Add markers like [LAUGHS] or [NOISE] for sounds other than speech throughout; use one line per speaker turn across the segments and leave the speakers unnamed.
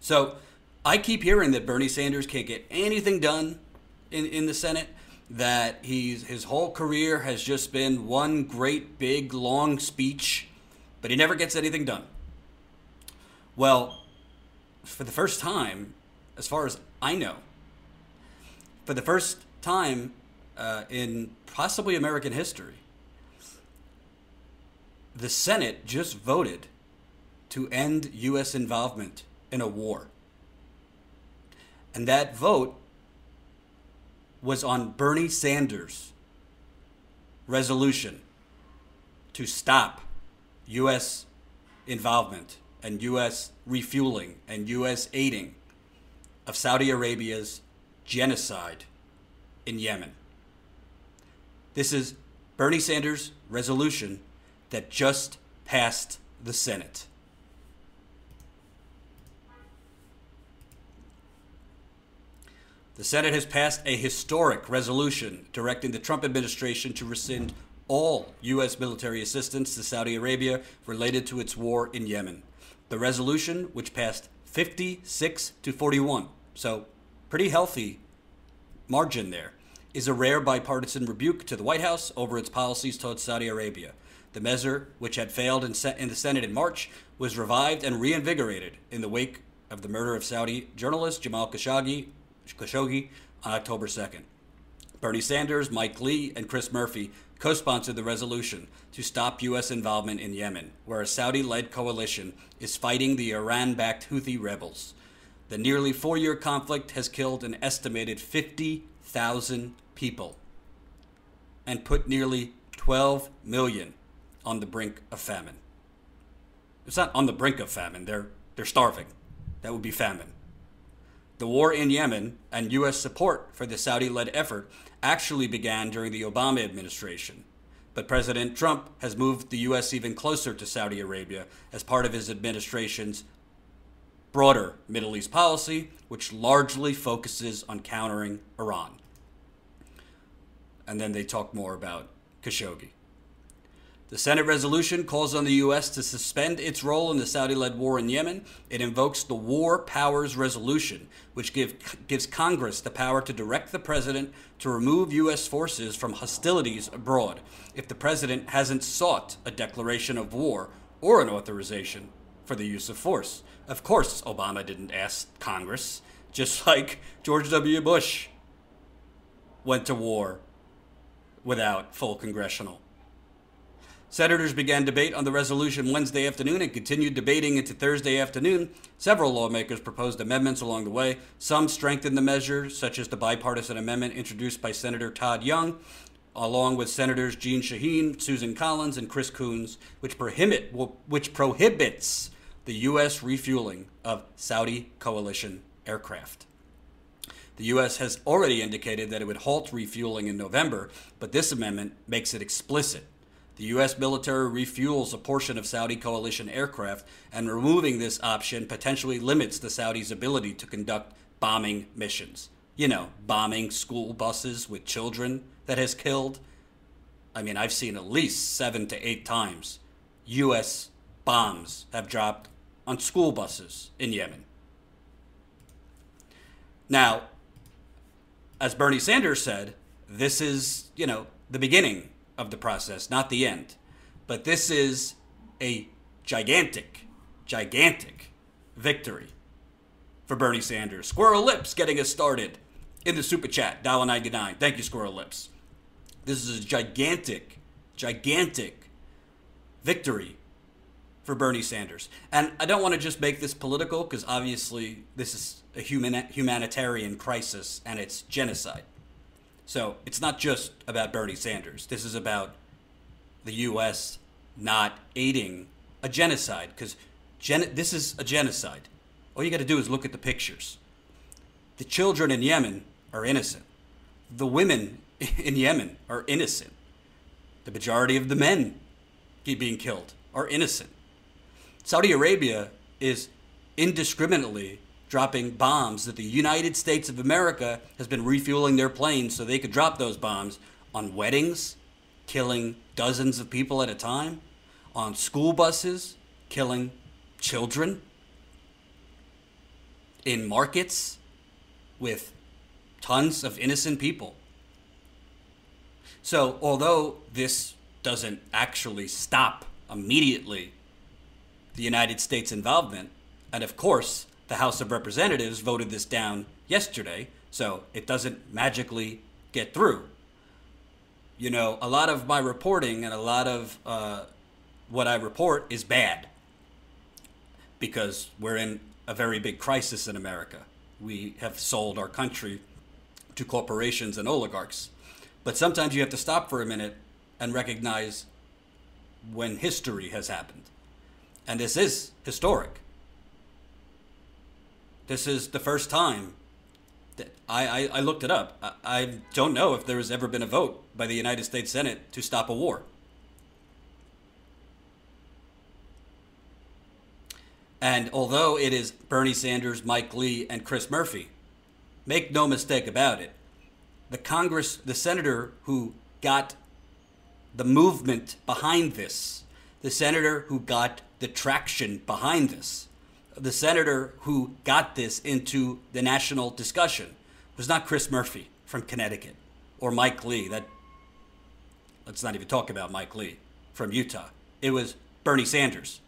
So I keep hearing that Bernie Sanders can't get anything done in, in the Senate. That he's his whole career has just been one great big long speech, but he never gets anything done. Well, for the first time, as far as I know, for the first time uh, in possibly American history, the Senate just voted to end U.S. involvement in a war. And that vote was on Bernie Sanders' resolution to stop U.S. involvement and U.S. refueling and U.S. aiding of Saudi Arabia's genocide in Yemen. This is Bernie Sanders' resolution that just passed the Senate. The Senate has passed a historic resolution directing the Trump administration to rescind all U.S. military assistance to Saudi Arabia related to its war in Yemen. The resolution, which passed 56 to 41, so pretty healthy margin there, is a rare bipartisan rebuke to the White House over its policies towards Saudi Arabia. The measure, which had failed in, in the Senate in March, was revived and reinvigorated in the wake of the murder of Saudi journalist Jamal Khashoggi, Khashoggi on October 2nd. Bernie Sanders, Mike Lee, and Chris Murphy co sponsored the resolution to stop U.S. involvement in Yemen, where a Saudi led coalition is fighting the Iran backed Houthi rebels. The nearly four year conflict has killed an estimated 50,000 people and put nearly 12 million on the brink of famine. It's not on the brink of famine, they're, they're starving. That would be famine. The war in Yemen and U.S. support for the Saudi led effort actually began during the Obama administration. But President Trump has moved the U.S. even closer to Saudi Arabia as part of his administration's broader Middle East policy, which largely focuses on countering Iran. And then they talk more about Khashoggi. The Senate resolution calls on the U.S. to suspend its role in the Saudi led war in Yemen. It invokes the War Powers Resolution, which give, gives Congress the power to direct the president to remove U.S. forces from hostilities abroad if the president hasn't sought a declaration of war or an authorization for the use of force. Of course, Obama didn't ask Congress, just [LAUGHS] like George W. Bush went to war without full congressional Senators began debate on the resolution Wednesday afternoon and continued debating into Thursday afternoon. Several lawmakers proposed amendments along the way. Some strengthened the measure, such as the bipartisan amendment introduced by Senator Todd Young, along with Senators Jeanne Shaheen, Susan Collins, and Chris Coons, which, prohibit, which prohibits the U.S. refueling of Saudi coalition aircraft. The U.S. has already indicated that it would halt refueling in November, but this amendment makes it explicit the U.S. military refuels a portion of Saudi coalition aircraft, and removing this option potentially limits the Saudis' ability to conduct bombing missions. You know, bombing school buses with children that has killed. I mean, I've seen at least seven to eight times U.S. bombs have dropped on school buses in Yemen. Now, as Bernie Sanders said, this is, you know, the beginning of the process, not the end. But this is a gigantic, gigantic victory for Bernie Sanders. Squirrel Lips getting us started in the super chat, $1.99. Thank you, Squirrel Lips. This is a gigantic, gigantic victory for Bernie Sanders. And I don't want to just make this political because obviously this is a human, humanitarian crisis and it's genocide. So it's not just about Bernie Sanders. This is about the U.S. not aiding a genocide because gen- this is a genocide. All you got to do is look at the pictures. The children in Yemen are innocent. The women [LAUGHS] in Yemen are innocent. The majority of the men being killed are innocent. Saudi Arabia is indiscriminately dropping bombs that the United States of America has been refueling their planes so they could drop those bombs on weddings, killing dozens of people at a time, on school buses, killing children. in markets with tons of innocent people. So, although this doesn't actually stop immediately the United States involvement, and of course, the House of Representatives voted this down yesterday, so it doesn't magically get through. You know, a lot of my reporting and a lot of uh, what I report is bad because we're in a very big crisis in America. We have sold our country to corporations and oligarchs. But sometimes you have to stop for a minute and recognize when history has happened. And this is historic. This is the first time that I, I, I looked it up. I, I don't know if there has ever been a vote by the United States Senate to stop a war. And although it is Bernie Sanders, Mike Lee, and Chris Murphy, make no mistake about it, the Congress, the senator who got the movement behind this, the senator who got the traction behind this, the senator who got this into the national discussion was not Chris Murphy from Connecticut or Mike Lee. That let's not even talk about Mike Lee from Utah. It was Bernie Sanders.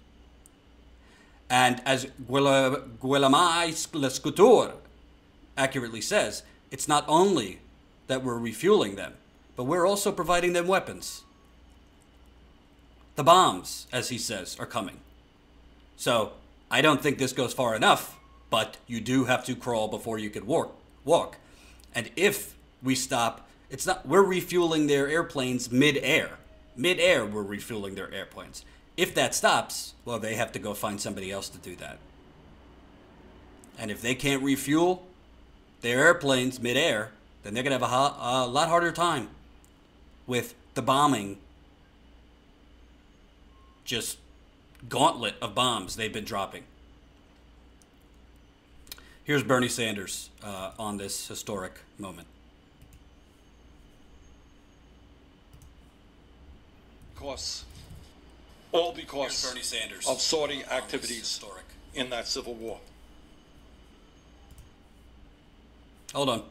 And as Guillaume Lescouture accurately says, it's not only that we're refueling them, but we're also providing them weapons. The bombs, as he says, are coming. So I don't think this goes far enough, but you do have to crawl before you can walk. Walk, and if we stop, it's not we're refueling their airplanes mid-air. Mid-air, we're refueling their airplanes. If that stops, well, they have to go find somebody else to do that. And if they can't refuel their airplanes mid-air, then they're going to have a, a lot harder time with the bombing just gauntlet of bombs they've been dropping. Here's Bernie Sanders uh, on this historic moment.
Because, all because
Bernie Sanders
of Saudi
on
activities
historic.
in that civil war.
Hold on.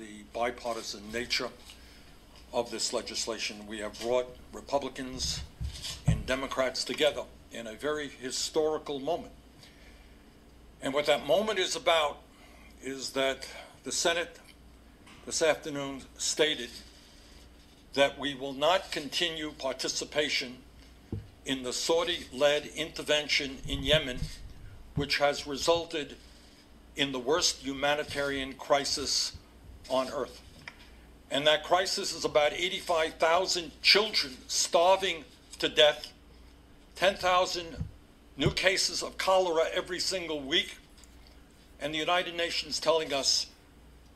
the bipartisan nature of this legislation. We have brought Republicans and Democrats together in a very historical moment. And what that moment is about is that the Senate this afternoon stated that we will not continue participation in the Saudi led intervention in Yemen, which has resulted in the worst humanitarian crisis on earth. And that crisis is about 85,000 children starving to death, 10,000 new cases of cholera every single week, and the United Nations telling us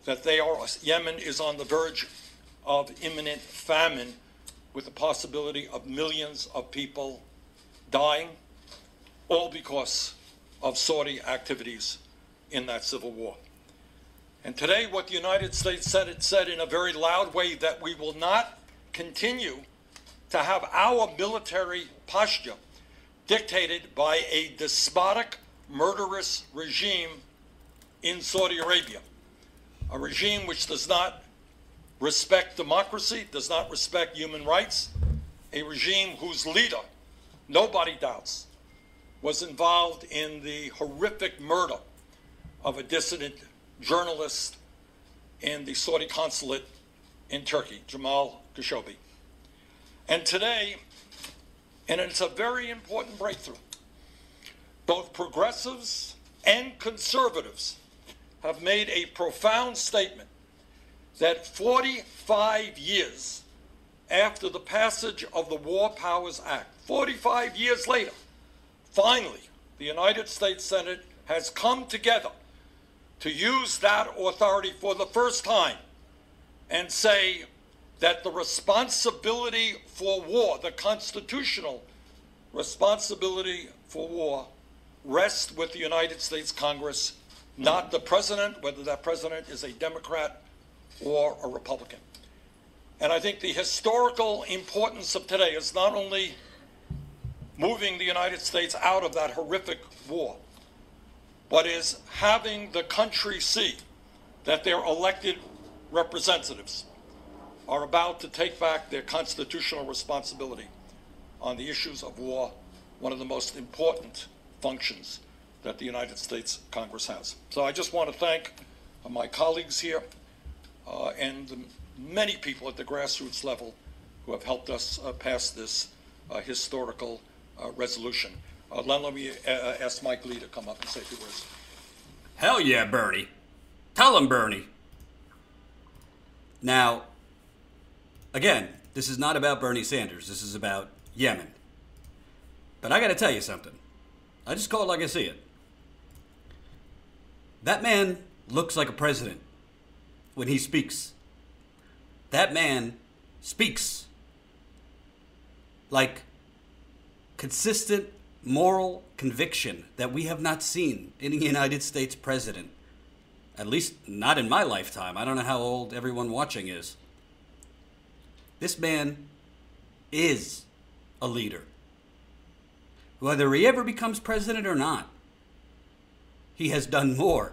that they are, Yemen is on the verge of imminent famine with the possibility of millions of people dying, all because of Saudi activities in that civil war. And today, what the United States Senate said in a very loud way that we will not continue to have our military posture dictated by a despotic, murderous regime in Saudi Arabia, a regime which does not respect democracy, does not respect human rights, a regime whose leader, nobody doubts, was involved in the horrific murder of a dissident journalist in the Saudi consulate in Turkey, Jamal Khashoggi. And today, and it's a very important breakthrough, both progressives and conservatives have made a profound statement that 45 years after the passage of the War Powers Act, 45 years later, finally, the United States Senate has come together to use that authority for the first time and say that the responsibility for war, the constitutional responsibility for war, rests with the United States Congress, not the president, whether that president is a Democrat or a Republican. And I think the historical importance of today is not only moving the United States out of that horrific war, but is having the country see that their elected representatives are about to take back their constitutional responsibility on the issues of war, one of the most important functions that the United States Congress has. So I just want to thank my colleagues here uh, and the many people at the grassroots level who have helped us uh, pass this uh, historical uh, resolution. Uh, let, me uh, ask Mike Lee to come up and say a few words.
Hell yeah, Bernie. Tell him, Bernie. Now, again, this is not about Bernie Sanders. This is about Yemen. But I got to tell you something. I just call it like I see it. That man looks like a president when he speaks. That man speaks like consistent moral conviction that we have not seen in a United States president. At least not in my lifetime. I don't know how old everyone watching is. This man is a leader. Whether he ever becomes president or not, he has done more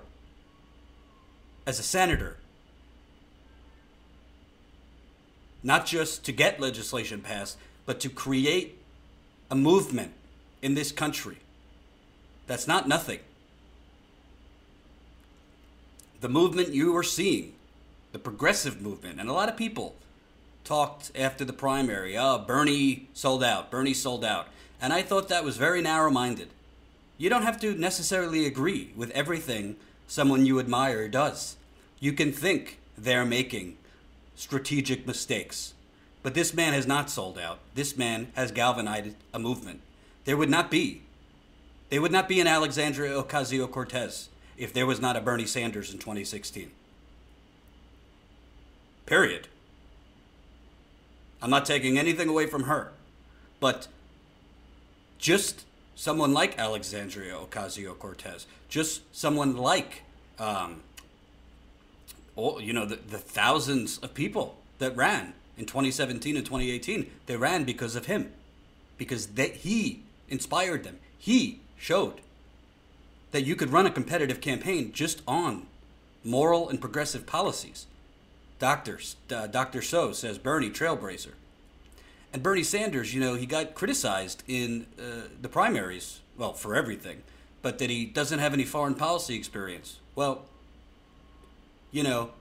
as a senator. Not just to get legislation passed, but to create a movement in this country. That's not nothing. The movement you are seeing, the progressive movement, and a lot of people talked after the primary, oh, Bernie sold out, Bernie sold out. And I thought that was very narrow minded. You don't have to necessarily agree with everything someone you admire does. You can think they're making strategic mistakes. But this man has not sold out. This man has galvanized a movement. There would not be. There would not be an Alexandria Ocasio Cortez if there was not a Bernie Sanders in 2016. Period. I'm not taking anything away from her. But just someone like Alexandria Ocasio Cortez, just someone like, um, all, you know, the, the thousands of people that ran in 2017 and 2018, they ran because of him, because they, he inspired them. He showed that you could run a competitive campaign just on moral and progressive policies. Doctors, uh, Dr. So says Bernie, trailblazer. And Bernie Sanders, you know, he got criticized in uh, the primaries, well, for everything, but that he doesn't have any foreign policy experience. Well, you know,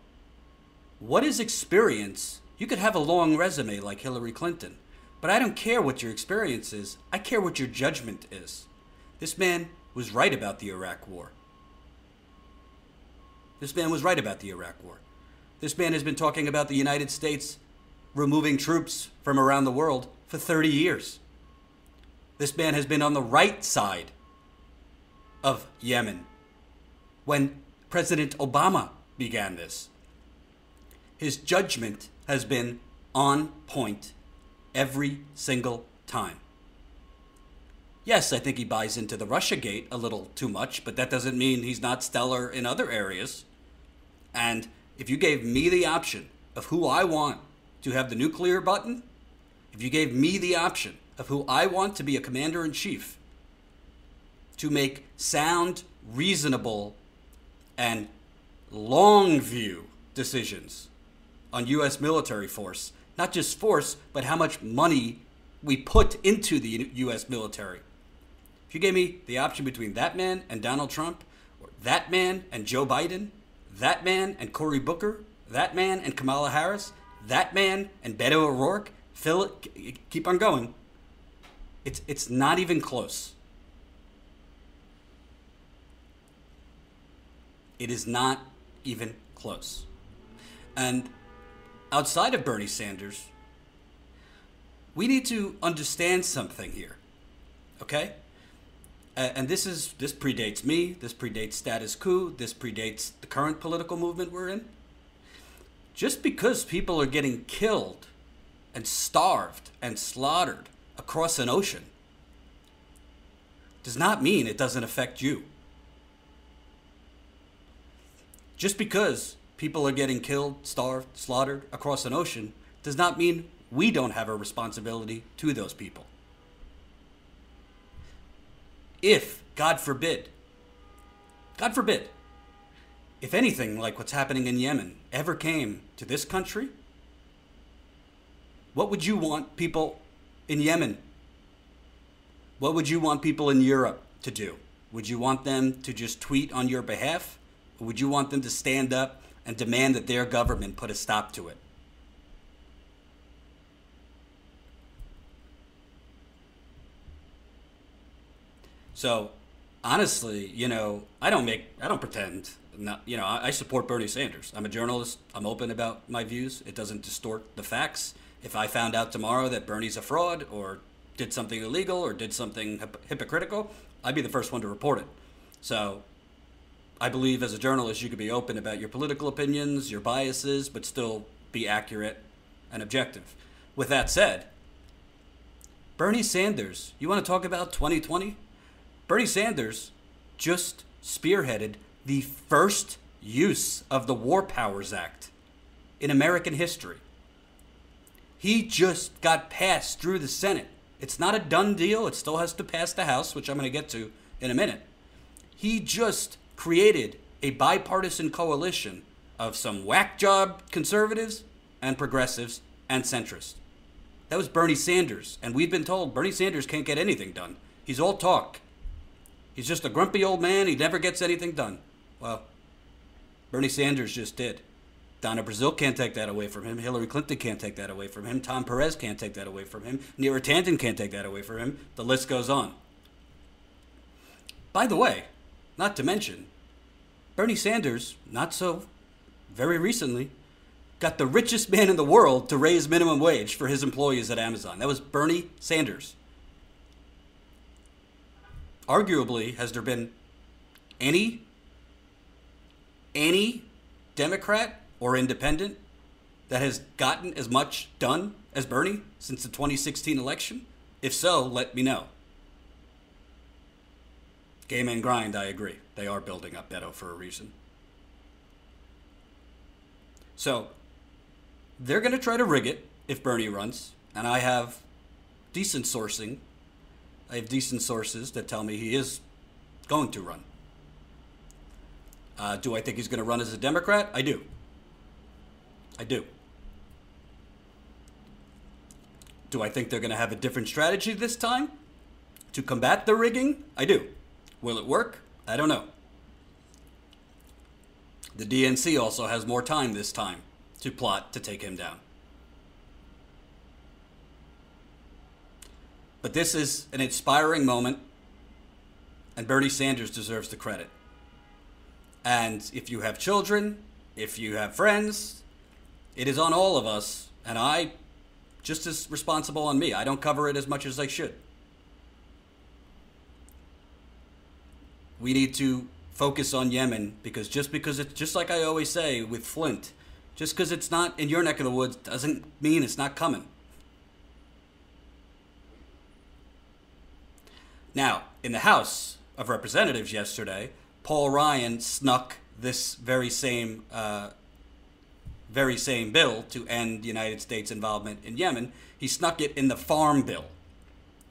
what is experience? You could have a long resume like Hillary Clinton, but I don't care what your experience is. I care what your judgment is. This man was right about the Iraq War. This man was right about the Iraq War. This man has been talking about the United States removing troops from around the world for 30 years. This man has been on the right side of Yemen when President Obama began this. His judgment has been on point every single time. Yes, I think he buys into the Russia gate a little too much, but that doesn't mean he's not stellar in other areas. And if you gave me the option of who I want to have the nuclear button, if you gave me the option of who I want to be a commander in chief, to make sound, reasonable, and long view decisions on U.S. military force, not just force, but how much money we put into the U.S. military. If you gave me the option between that man and Donald Trump, or that man and Joe Biden, that man and Cory Booker, that man and Kamala Harris, that man and Beto O'Rourke, keep on going. It's it's not even close. It is not even close. And outside of Bernie Sanders, we need to understand something here. Okay? and this is this predates me, this predates Status Coup, this predates the current political movement we're in just because people are getting killed and starved and slaughtered across an ocean does not mean it doesn't affect you. Just because people are getting killed, starved, slaughtered across an ocean does not mean we don't have a responsibility to those people. If, God forbid, God forbid, if anything like what's happening in Yemen ever came to this country, what would you want people in Yemen? What would you want people in Europe to do? Would you want them to just tweet on your behalf? Or would you want them to stand up and demand that their government put a stop to it? So, honestly, you know, I don't make, I don't pretend. Not, you know, I, I support Bernie Sanders. I'm a journalist. I'm open about my views. It doesn't distort the facts. If I found out tomorrow that Bernie's a fraud or did something illegal or did something hip- hypocritical, I'd be the first one to report it. So, I believe as a journalist, you could be open about your political opinions, your biases, but still be accurate and objective. With that said, Bernie Sanders, you want to talk about 2020? Bernie Sanders just spearheaded the first use of the War Powers Act in American history. He just got passed through the Senate. It's not a done deal, it still has to pass the House, which I'm going to get to in a minute. He just created a bipartisan coalition of some whack job conservatives and progressives and centrists. That was Bernie Sanders, and we've been told Bernie Sanders can't get anything done. He's all talk. He's just a grumpy old man. He never gets anything done. Well, Bernie Sanders just did. Donna Brazile can't take that away from him. Hillary Clinton can't take that away from him. Tom Perez can't take that away from him. Neera Tanden can't take that away from him. The list goes on. By the way, not to mention, Bernie Sanders, not so very recently, got the richest man in the world to raise minimum wage for his employees at Amazon. That was Bernie Sanders arguably, has there been any any Democrat or independent that has gotten as much done as Bernie since the 2016 election? If so, let me know. Game and grind, I agree. They are building up Beto for a reason. So, they're going to try to rig it if Bernie runs, and I have decent sourcing I have decent sources that tell me he is going to run. Uh, do I think he's going to run as a Democrat? I do. I do. Do I think they're going to have a different strategy this time to combat the rigging? I do. Will it work? I don't know. The DNC also has more time this time to plot to take him down. But this is an inspiring moment, and Bernie Sanders deserves the credit. And if you have children, if you have friends, it is on all of us, and I just as responsible on me. I don't cover it as much as I should. We need to focus on Yemen because just because it's just like I always say with Flint, just because it's not in your neck of the woods doesn't mean it's not coming. Now, in the House of Representatives yesterday, Paul Ryan snuck this very same uh, very same bill to end United States involvement in Yemen. He snuck it in the Farm Bill.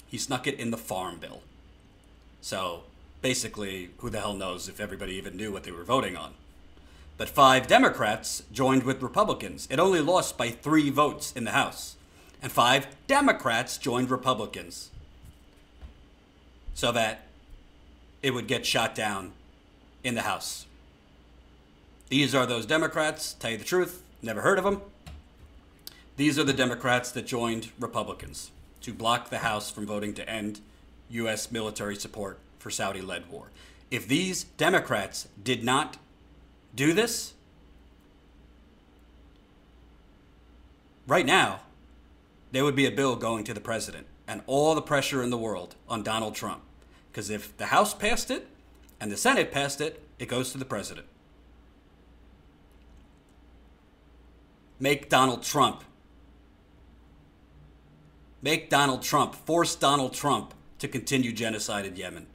He snuck it in the Farm Bill. So basically, who the hell knows if everybody even knew what they were voting on? But five Democrats joined with Republicans. It only lost by three votes in the House. And five Democrats joined Republicans so that it would get shot down in the House. These are those Democrats, tell you the truth, never heard of them. These are the Democrats that joined Republicans to block the House from voting to end U.S. military support for Saudi led war. If these Democrats did not do this, right now, there would be a bill going to the president and all the pressure in the world on Donald Trump because if the House passed it and the Senate passed it, it goes to the president. Make Donald Trump. Make Donald Trump. Force Donald Trump to continue genocide in Yemen.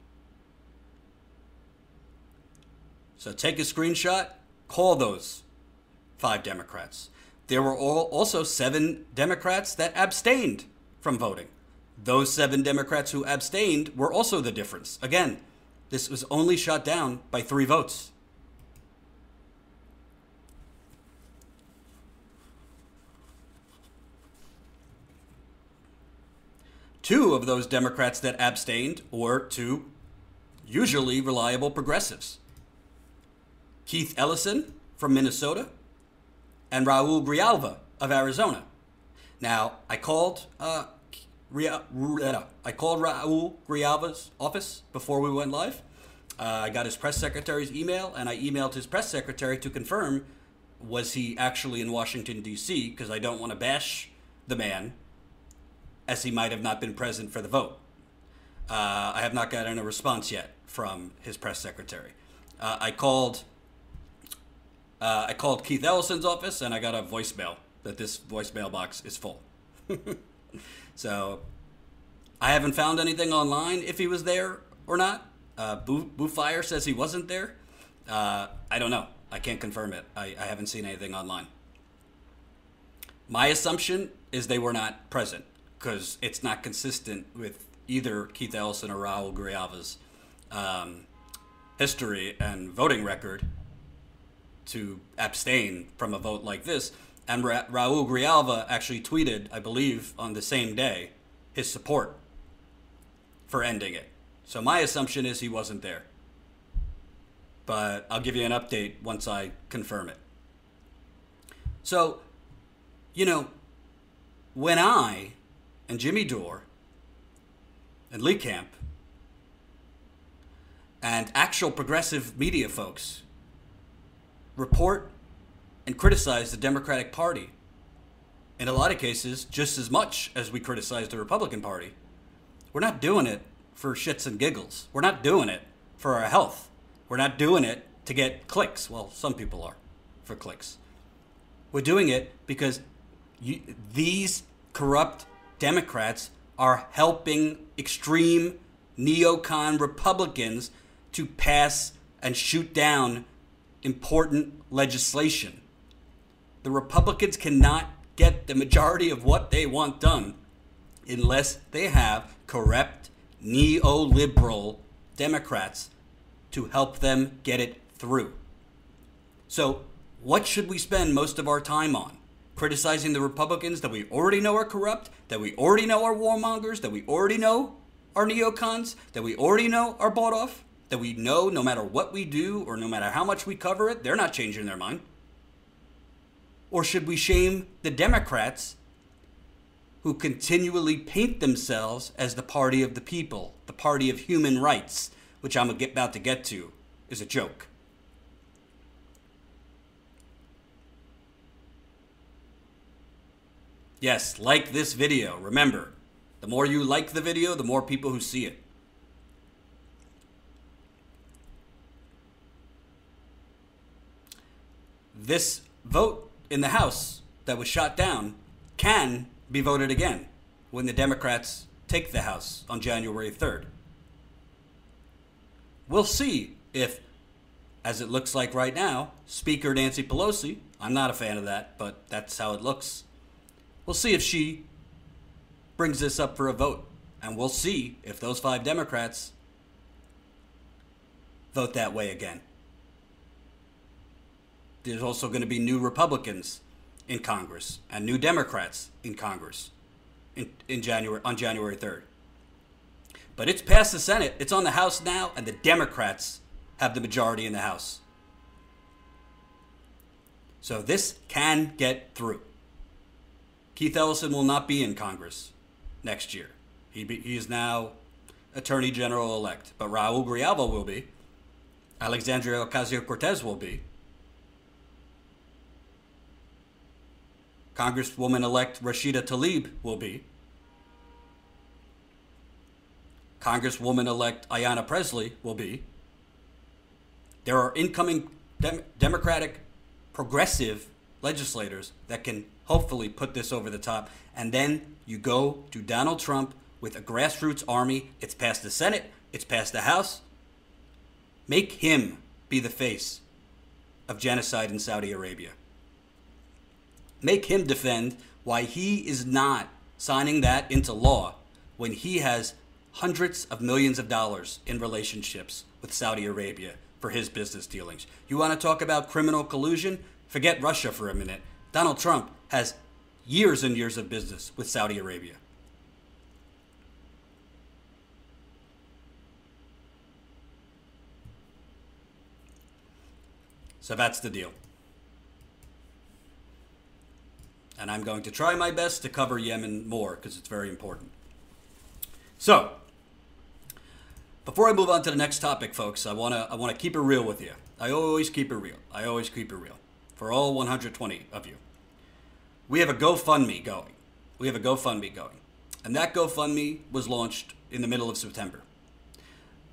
So take a screenshot, call those five Democrats. there were also seven Democrats that abstained from voting. Those seven Democrats who abstained were also the difference. Again, this was only shot down by three votes. Two of those Democrats that abstained were two usually reliable progressives Keith Ellison from Minnesota and Raul Grijalva of Arizona. Now, I called uh, I called Raul Grijalva's office before we went live. Uh, I got his press secretary's email, and I emailed his press secretary to confirm was he actually in Washington D.C. because I don't want to bash the man, as he might have not been present for the vote. Uh, I have not gotten a response yet from his press secretary. Uh, I called. Uh, I called Keith Ellison's office, and I got a voicemail that this voicemail box is full. [LAUGHS] So I haven't found anything online if he was there or not. Uh, Boo, Boo Fire says he wasn't there. Uh, I don't know. I can't confirm it. I, I haven't seen anything online. My assumption is they were not present because it's not consistent with either Keith Ellison or Raul Grijalva's um, history and voting record to abstain from a vote like this. And Ra- Raul Grijalva actually tweeted, I believe, on the same day, his support for ending it. So my assumption is he wasn't there. But I'll give you an update once I confirm it. So, you know, when I and Jimmy Dore and Lee Camp and actual progressive media folks report and criticize the Democratic Party. In a lot of cases, just as much as we criticize the Republican Party. We're not doing it for shits and giggles. We're not doing it for our health. We're not doing it to get clicks. Well, some people are for clicks. We're doing it because you, these corrupt Democrats are helping extreme neocon Republicans to pass and shoot down important legislation the Republicans cannot get the majority of what they want done unless they have corrupt, neoliberal Democrats to help them get it through. So, what should we spend most of our time on? Criticizing the Republicans that we already know are corrupt, that we already know are warmongers, that we already know are neocons, that we already know are bought off, that we know no matter what we do or no matter how much we cover it, they're not changing their mind. Or should we shame the Democrats who continually paint themselves as the party of the people, the party of human rights, which I'm about to get to, is a joke? Yes, like this video. Remember, the more you like the video, the more people who see it. This vote in the House that was shot down can be voted again when the Democrats take the House on January 3rd. We'll see if, as it looks like right now, Speaker Nancy Pelosi, I'm not a fan of that, but that's how it looks. We'll see if she brings this up for a vote. And we'll see if those five Democrats vote that way again there's also going to be new Republicans in Congress and new Democrats in Congress in, in January on January 3rd. But it's past the Senate. It's on the House now, and the Democrats have the majority in the House. So this can get through. Keith Ellison will not be in Congress next year. He, be, he is now Attorney General elect, but Raul Grijalva will be. Alexandria Ocasio Cortez will be. Congresswoman elect Rashida Tlaib will be. Congresswoman elect Ayanna Presley will be. There are incoming dem- Democratic progressive legislators that can hopefully put this over the top. And then you go to Donald Trump with a grassroots army. It's past the Senate, it's past the House. Make him be the face of genocide in Saudi Arabia. Make him defend why he is not signing that into law when he has hundreds of millions of dollars in relationships with Saudi Arabia for his business dealings. You want to talk about criminal collusion? Forget Russia for a minute. Donald Trump has years and years of business with Saudi Arabia. So that's the deal. And I'm going to try my best to cover Yemen more because it's very important. So, before I move on to the next topic, folks, I want to I want to keep it real with you. I always keep it real. I always keep it real for all 120 of you. We have a GoFundMe going. We have a GoFundMe going. And that GoFundMe was launched in the middle of September.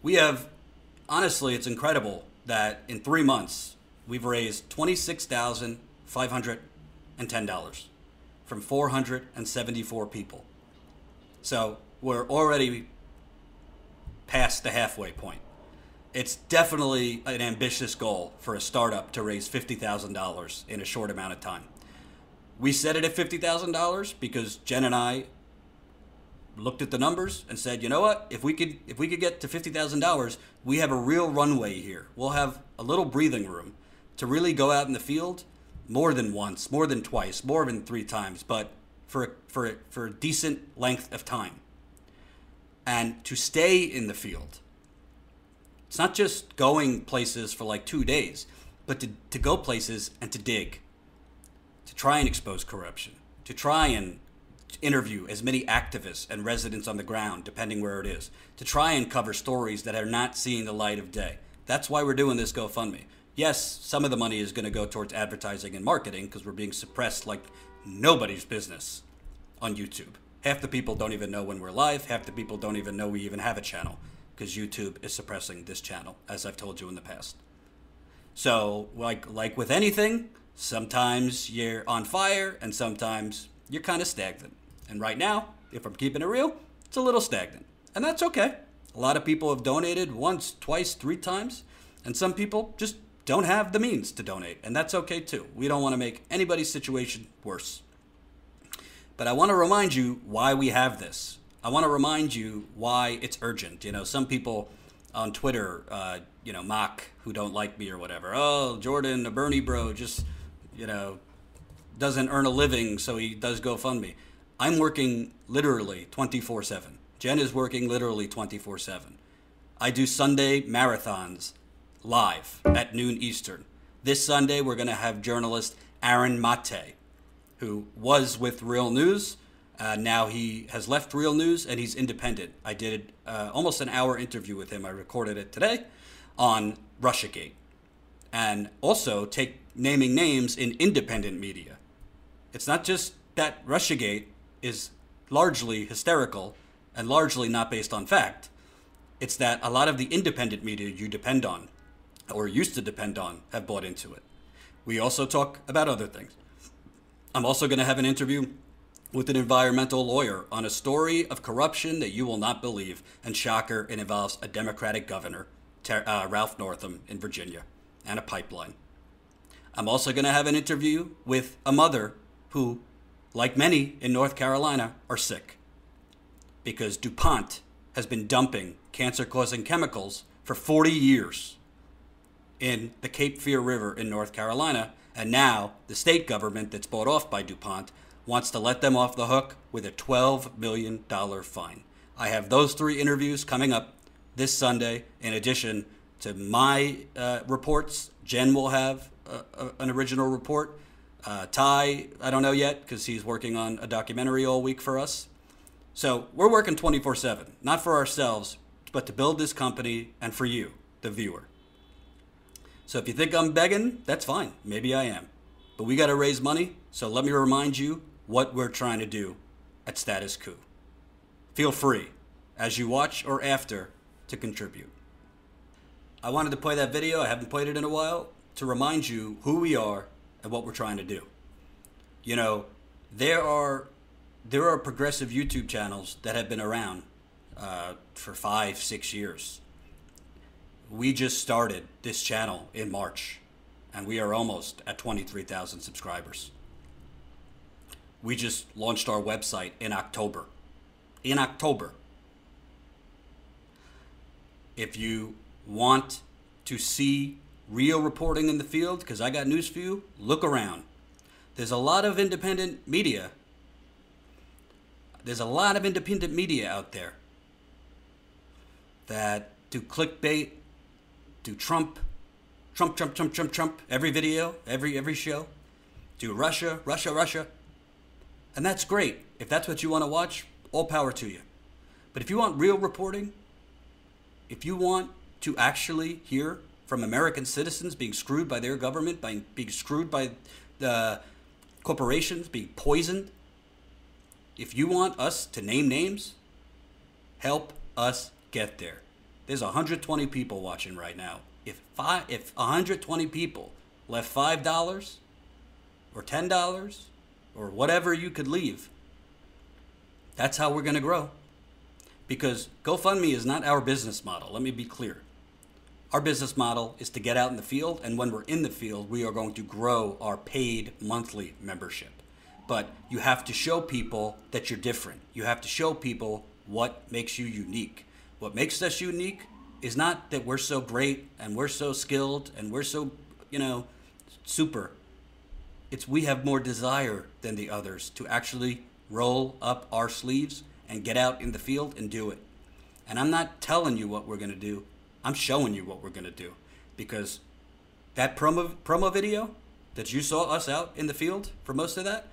We have honestly, it's incredible that in 3 months we've raised $26,510 from 474 people. So we're already past the halfway point. It's definitely an ambitious goal for a startup to raise $50,000 in a short amount of time. We set it at $50,000 because Jen and I looked at the numbers and said, "You know what? If we could if we could get to $50,000, we have a real runway here. We'll have a little breathing room to really go out in the field more than once, more than twice, more than 3 times, but for for for a decent length of time." and to stay in the field. It's not just going places for like two days, but to, to go places and to dig, to try and expose corruption, to try and interview as many activists and residents on the ground, depending where it is, to try and cover stories that are not seeing the light of day. That's why we're doing this GoFundMe. Yes, some of the money is going to go towards advertising and marketing because we're being suppressed like nobody's business on YouTube. Half the people don't even know when we're live. Half the people don't even know we even have a channel because YouTube is suppressing this channel, as I've told you in the past. So, like like with anything, sometimes you're on fire and sometimes you're kind of stagnant. And right now, if I'm keeping it real, it's a little stagnant. And that's okay. A lot of people have donated once, twice, three times, and some people just don't have the means to donate, and that's okay too. We don't want to make anybody's situation worse. But I want to remind you why we have this. I want to remind you why it's urgent. You know, some people on Twitter, uh, you know, mock who don't like me or whatever. Oh, Jordan, a Bernie bro, just, you know, doesn't earn a living, so he does GoFundMe. I'm working literally 24 7. Jen is working literally 24 7. I do Sunday marathons live at noon Eastern. This Sunday, we're going to have journalist Aaron Mate who was with Real News. Uh, now he has left Real News and he's independent. I did uh, almost an hour interview with him. I recorded it today on Russiagate, and also take naming names in independent media. It's not just that Russiagate is largely hysterical and largely not based on fact. It's that a lot of the independent media you depend on, or used to depend on, have bought into it. We also talk about other things. I'm also going to have an interview with an environmental lawyer on a story of corruption that you will not believe. And shocker, it involves a Democratic governor, uh, Ralph Northam in Virginia, and a pipeline. I'm also going to have an interview with a mother who, like many in North Carolina, are sick because DuPont has been dumping cancer causing chemicals for 40 years in the Cape Fear River in North Carolina and now the state government that's bought off by DuPont wants to let them off the hook with a $12 million fine. I have those three interviews coming up this Sunday, in addition to my uh, reports. Jen will have a, a, an original report. Uh, Ty, I don't know yet because he's working on a documentary all week for us. So we're working 24 7, not for ourselves, but to build this company and for you, the viewer. So if you think I'm begging, that's fine. Maybe I am. But we got to raise money. So let me remind you what we're trying to do at Status Coup. Feel free, as you watch or after, to contribute. I wanted to play that video, I haven't played it in a while, to remind you who we are and what we're trying to do. You know, there are there are progressive YouTube channels that have been around uh, for five, six years we just started this channel in March, and we are almost at 23,000 subscribers. We just launched our website in October. In October. If you want to see real reporting in the field, because I got news for you, look around. There's a lot of independent media. There's a lot of independent media out there that do clickbait, do Trump, Trump, Trump, Trump, Trump, Trump, every video, every every show, do Russia, Russia, Russia. And that's great. If that's what you want to watch, all power to you. But if you want real reporting, if you want to actually hear from American citizens being screwed by their government, by being screwed by the corporations, being poisoned, if you want us to name names, help us get there. There's 120 people watching right now. If five, if 120 people left five dollars, or ten dollars, or whatever you could leave, that's how we're going to grow. Because GoFundMe is not our business model. Let me be clear. Our business model is to get out in the field, and when we're in the field, we are going to grow our paid monthly membership. But you have to show people that you're different. You have to show people what makes you unique. What makes us unique is not that we're so great and we're so skilled and we're so, you know, super. It's we have more desire than the others to actually roll up our sleeves and get out in the field and do it. And I'm not telling you what we're going to do. I'm showing you what we're going to do because that promo promo video that you saw us out in the field for most of that,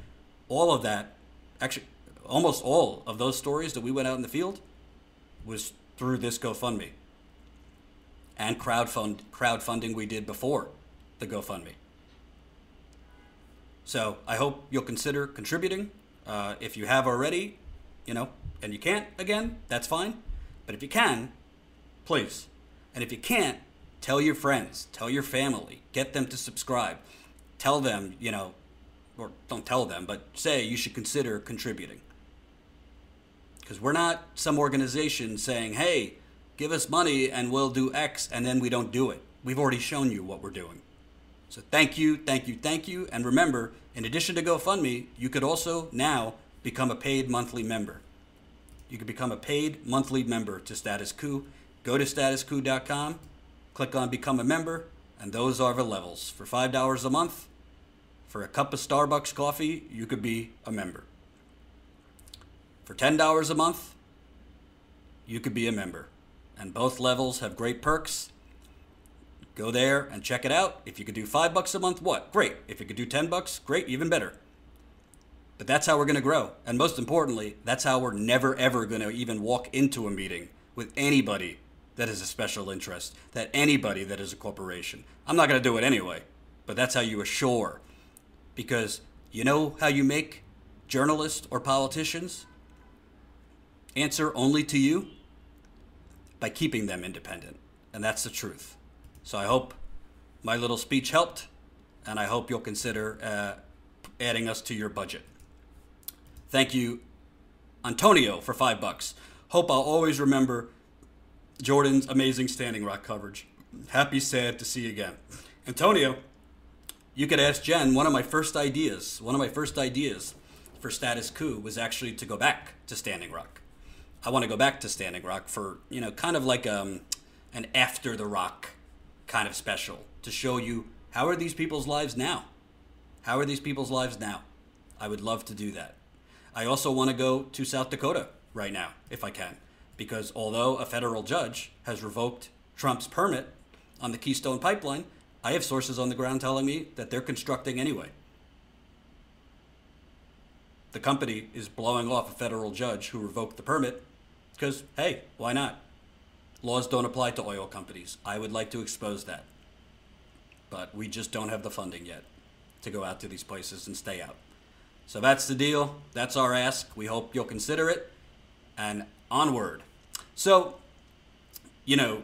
all of that, actually almost all of those stories that we went out in the field was through this GoFundMe and crowdfund crowdfunding we did before the GoFundMe. So I hope you'll consider contributing. Uh, if you have already, you know, and you can't again, that's fine. But if you can, please. And if you can't, tell your friends, tell your family, get them to subscribe. Tell them, you know, or don't tell them, but say you should consider contributing. Because we're not some organization saying, hey, give us money and we'll do X, and then we don't do it. We've already shown you what we're doing. So thank you, thank you, thank you. And remember, in addition to GoFundMe, you could also now become a paid monthly member. You could become a paid monthly member to Status Coup. Go to statuscoup.com, click on Become a Member, and those are the levels. For $5 a month, for a cup of Starbucks coffee, you could be a member. For $10 a month, you could be a member. And both levels have great perks. Go there and check it out. If you could do 5 bucks a month, what? Great. If you could do 10 bucks, great, even better. But that's how we're going to grow. And most importantly, that's how we're never ever going to even walk into a meeting with anybody that is a special interest, that anybody that is a corporation. I'm not going to do it anyway, but that's how you assure. Because you know how you make journalists or politicians answer only to you by keeping them independent. And that's the truth. So I hope my little speech helped, and I hope you'll consider uh, adding us to your budget. Thank you, Antonio, for five bucks. Hope I'll always remember Jordan's amazing standing rock coverage. Happy, sad to see you again. Antonio, you could ask Jen. One of my first ideas, one of my first ideas for Status Coup was actually to go back to Standing Rock. I want to go back to Standing Rock for you know kind of like um, an after the rock kind of special to show you how are these people's lives now. How are these people's lives now? I would love to do that. I also want to go to South Dakota right now if I can, because although a federal judge has revoked Trump's permit on the Keystone Pipeline, I have sources on the ground telling me that they're constructing anyway the company is blowing off a federal judge who revoked the permit because, hey, why not? Laws don't apply to oil companies. I would like to expose that. But we just don't have the funding yet to go out to these places and stay out. So that's the deal. That's our ask. We hope you'll consider it. And onward. So, you know,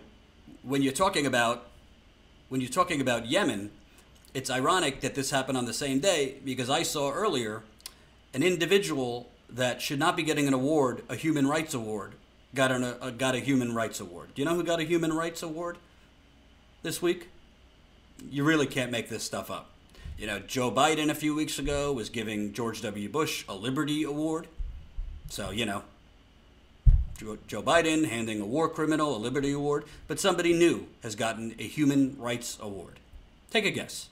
when you're talking about when you're talking about Yemen, it's ironic that this happened on the same day because I saw earlier an individual that should not be getting an award, a human rights award, got an, a, got a human rights award. Do you know who got a human rights award this week? You really can't make this stuff up. You know, Joe Biden a few weeks ago was giving George W. Bush a Liberty Award. So, you know, Joe Biden handing a war criminal a Liberty Award, but somebody new has gotten a Human Rights Award. Take a guess.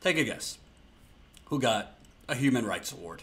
Take a guess. Who got a Human Rights Award?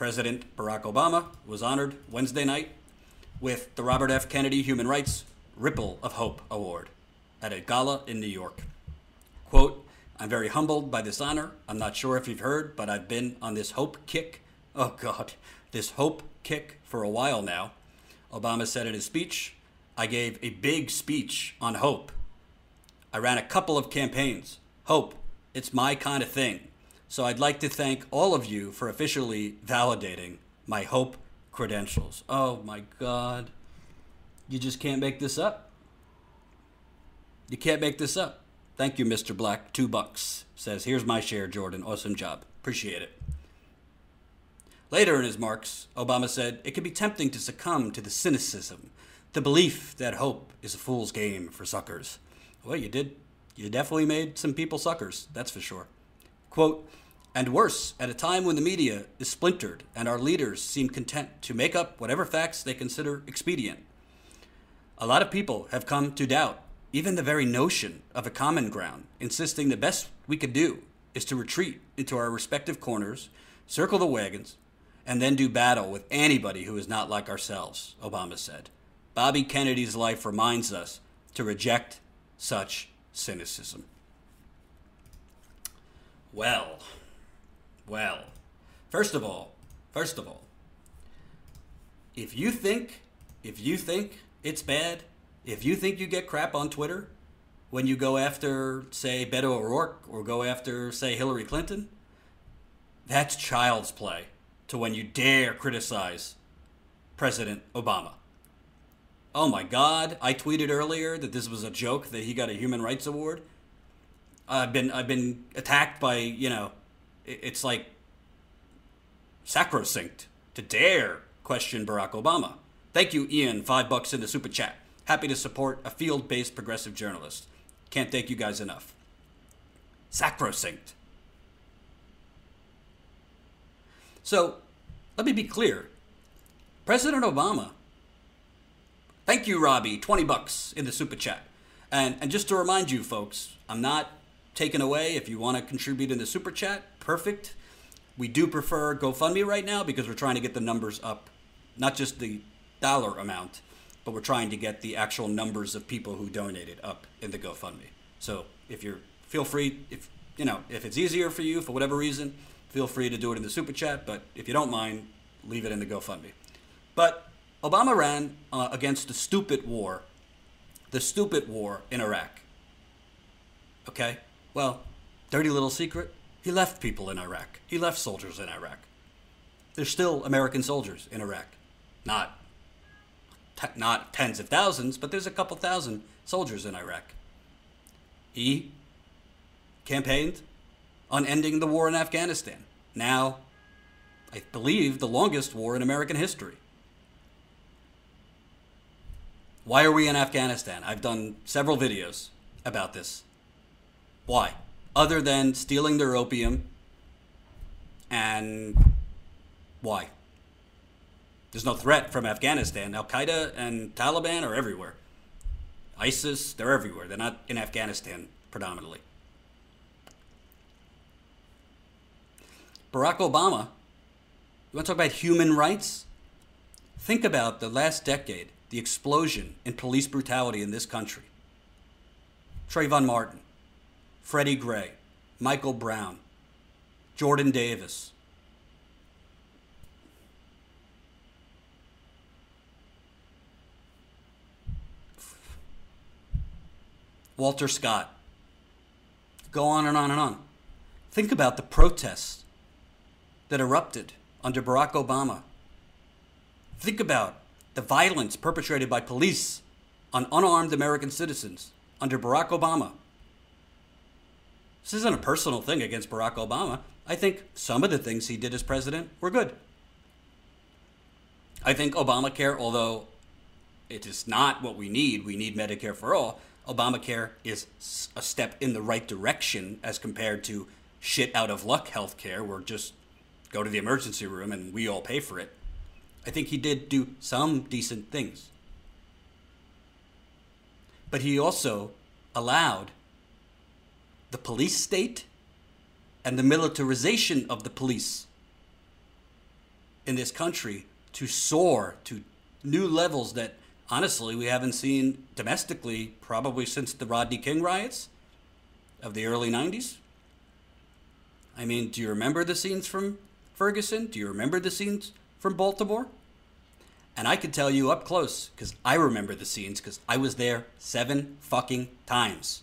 President Barack Obama was honored Wednesday night with the Robert F. Kennedy Human Rights Ripple of Hope Award at a gala in New York. Quote, I'm very humbled by this honor. I'm not sure if you've heard, but I've been on this hope kick. Oh, God, this hope kick for a while now. Obama said in his speech, I gave a big speech on hope. I ran a couple of campaigns. Hope, it's my kind of thing. So I'd like to thank all of you for officially validating my hope credentials. Oh my God. You just can't make this up. You can't make this up. Thank you, Mr. Black. Two bucks. Says, here's my share, Jordan. Awesome job. Appreciate it. Later in his marks, Obama said, It can be tempting to succumb to the cynicism, the belief that hope is a fool's game for suckers. Well, you did. You definitely made some people suckers, that's for sure. Quote, and worse, at a time when the media is splintered and our leaders seem content to make up whatever facts they consider expedient. A lot of people have come to doubt even the very notion of a common ground, insisting the best we could do is to retreat into our respective corners, circle the wagons, and then do battle with anybody who is not like ourselves, Obama said. Bobby Kennedy's life reminds us to reject such cynicism. Well, well, first of all, first of all, if you think, if you think it's bad if you think you get crap on Twitter when you go after, say, Beto O'Rourke or go after, say, Hillary Clinton, that's child's play to when you dare criticize President Obama. Oh my God! I tweeted earlier that this was a joke that he got a human rights award. I've been I've been attacked by you know, it's like sacrosanct to dare question Barack Obama. Thank you, Ian. Five bucks in the super chat. Happy to support a field based progressive journalist. Can't thank you guys enough. Sacrosanct. So, let me be clear. President Obama, thank you, Robbie, 20 bucks in the super chat. And, and just to remind you, folks, I'm not taken away. If you want to contribute in the super chat, perfect. We do prefer GoFundMe right now because we're trying to get the numbers up, not just the dollar amount but we're trying to get the actual numbers of people who donated up in the GoFundMe. So if you're, feel free, if you know, if it's easier for you for whatever reason, feel free to do it in the super chat. But if you don't mind, leave it in the GoFundMe. But Obama ran uh, against the stupid war, the stupid war in Iraq. Okay, well, dirty little secret. He left people in Iraq. He left soldiers in Iraq. There's still American soldiers in Iraq. Not not tens of thousands, but there's a couple thousand soldiers in Iraq. He campaigned on ending the war in Afghanistan. Now, I believe, the longest war in American history. Why are we in Afghanistan? I've done several videos about this. Why? Other than stealing their opium and why? There's no threat from Afghanistan. Al Qaeda and Taliban are everywhere. ISIS, they're everywhere. They're not in Afghanistan predominantly. Barack Obama, you want to talk about human rights? Think about the last decade, the explosion in police brutality in this country. Trayvon Martin, Freddie Gray, Michael Brown, Jordan Davis, Walter Scott. Go on and on and on. Think about the protests that erupted under Barack Obama. Think about the violence perpetrated by police on unarmed American citizens under Barack Obama. This isn't a personal thing against Barack Obama. I think some of the things he did as president were good. I think Obamacare, although it is not what we need, we need Medicare for all, Obamacare is a step in the right direction as compared to shit out of luck healthcare where just go to the emergency room and we all pay for it. I think he did do some decent things. But he also allowed the police state and the militarization of the police in this country to soar to new levels that honestly we haven't seen domestically probably since the Rodney King riots of the early 90s. I mean, do you remember the scenes from Ferguson? Do you remember the scenes from Baltimore? And I could tell you up close because I remember the scenes because I was there seven fucking times.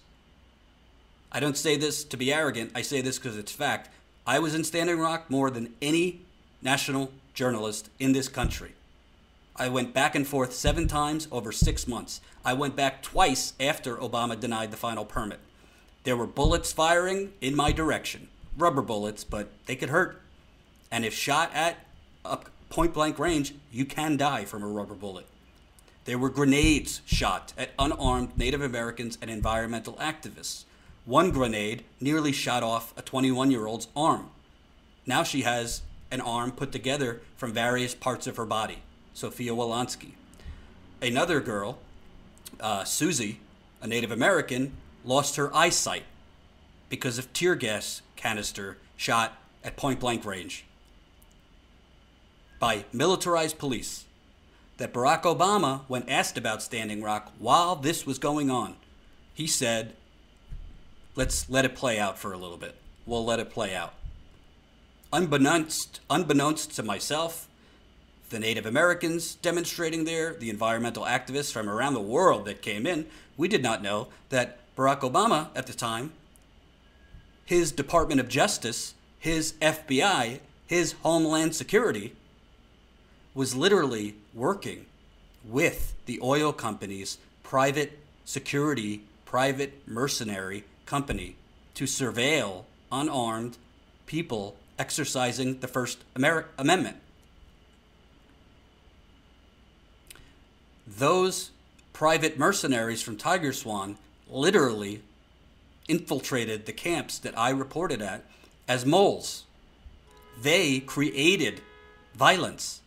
I don't say this to be arrogant. I say this because it's fact. I was in Standing Rock more than any national journalist in this country. I went back and forth seven times over six months. I went back twice after Obama denied the final permit. There were bullets firing in my direction, rubber bullets, but they could hurt. And if shot at point blank range, you can die from a rubber bullet. There were grenades shot at unarmed Native Americans and environmental activists. One grenade nearly shot off a 21 year old's arm. Now she has an arm put together from various parts of her body. Sophia Wolansky. Another girl, uh, Susie, a Native American, lost her eyesight because of tear gas canister shot at point blank range by militarized police. That Barack Obama, when asked about Standing Rock while this was going on, he said, let's let it play out for a little bit. We'll let it play out. Unbeknownst, unbeknownst to myself, the Native Americans demonstrating there, the environmental activists from around the world that came in, we did not know that Barack Obama at the time, his Department of Justice, his FBI, his Homeland Security was literally working with the oil companies, private security, private mercenary company to surveil unarmed people exercising the First Amendment. those private mercenaries from Tiger Swan literally infiltrated the camps that I reported at as moles. They created violence.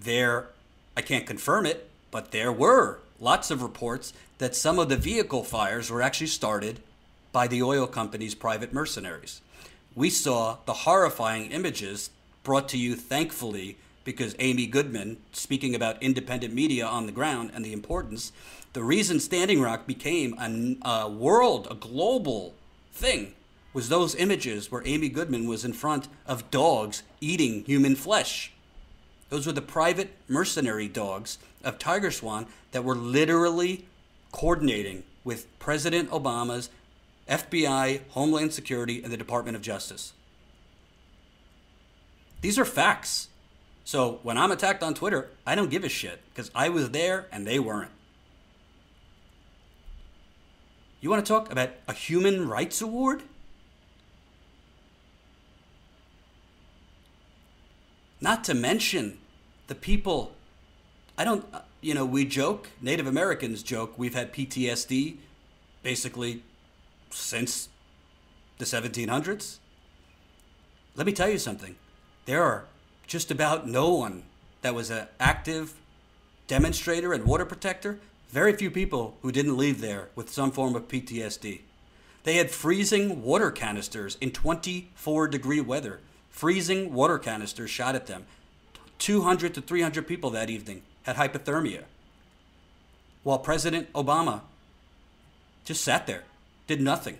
There, I can't confirm it, but there were lots of reports that some of the vehicle fires were actually started by the oil company's private mercenaries. We saw the horrifying images brought to you, thankfully, because Amy Goodman, speaking about independent media on the ground and the importance, the reason Standing Rock became a, a world, a global thing, was those images where Amy Goodman was in front of dogs eating human flesh. Those were the private mercenary dogs of Tiger Swan that were literally coordinating with President Obama's FBI, Homeland Security, and the Department of Justice. These are facts. So when I'm attacked on Twitter, I don't give a shit because I was there and they weren't. You want to talk about a human rights award? Not to mention the people. I don't, uh, you know, we joke, Native Americans joke, we've had PTSD basically since the 1700s. Let me tell you something. There are just about no one that was an active demonstrator and water protector, very few people who didn't leave there with some form of PTSD. They had freezing water canisters in 24 degree weather. Freezing water canisters shot at them. 200 to 300 people that evening had hypothermia. While President Obama just sat there, did nothing.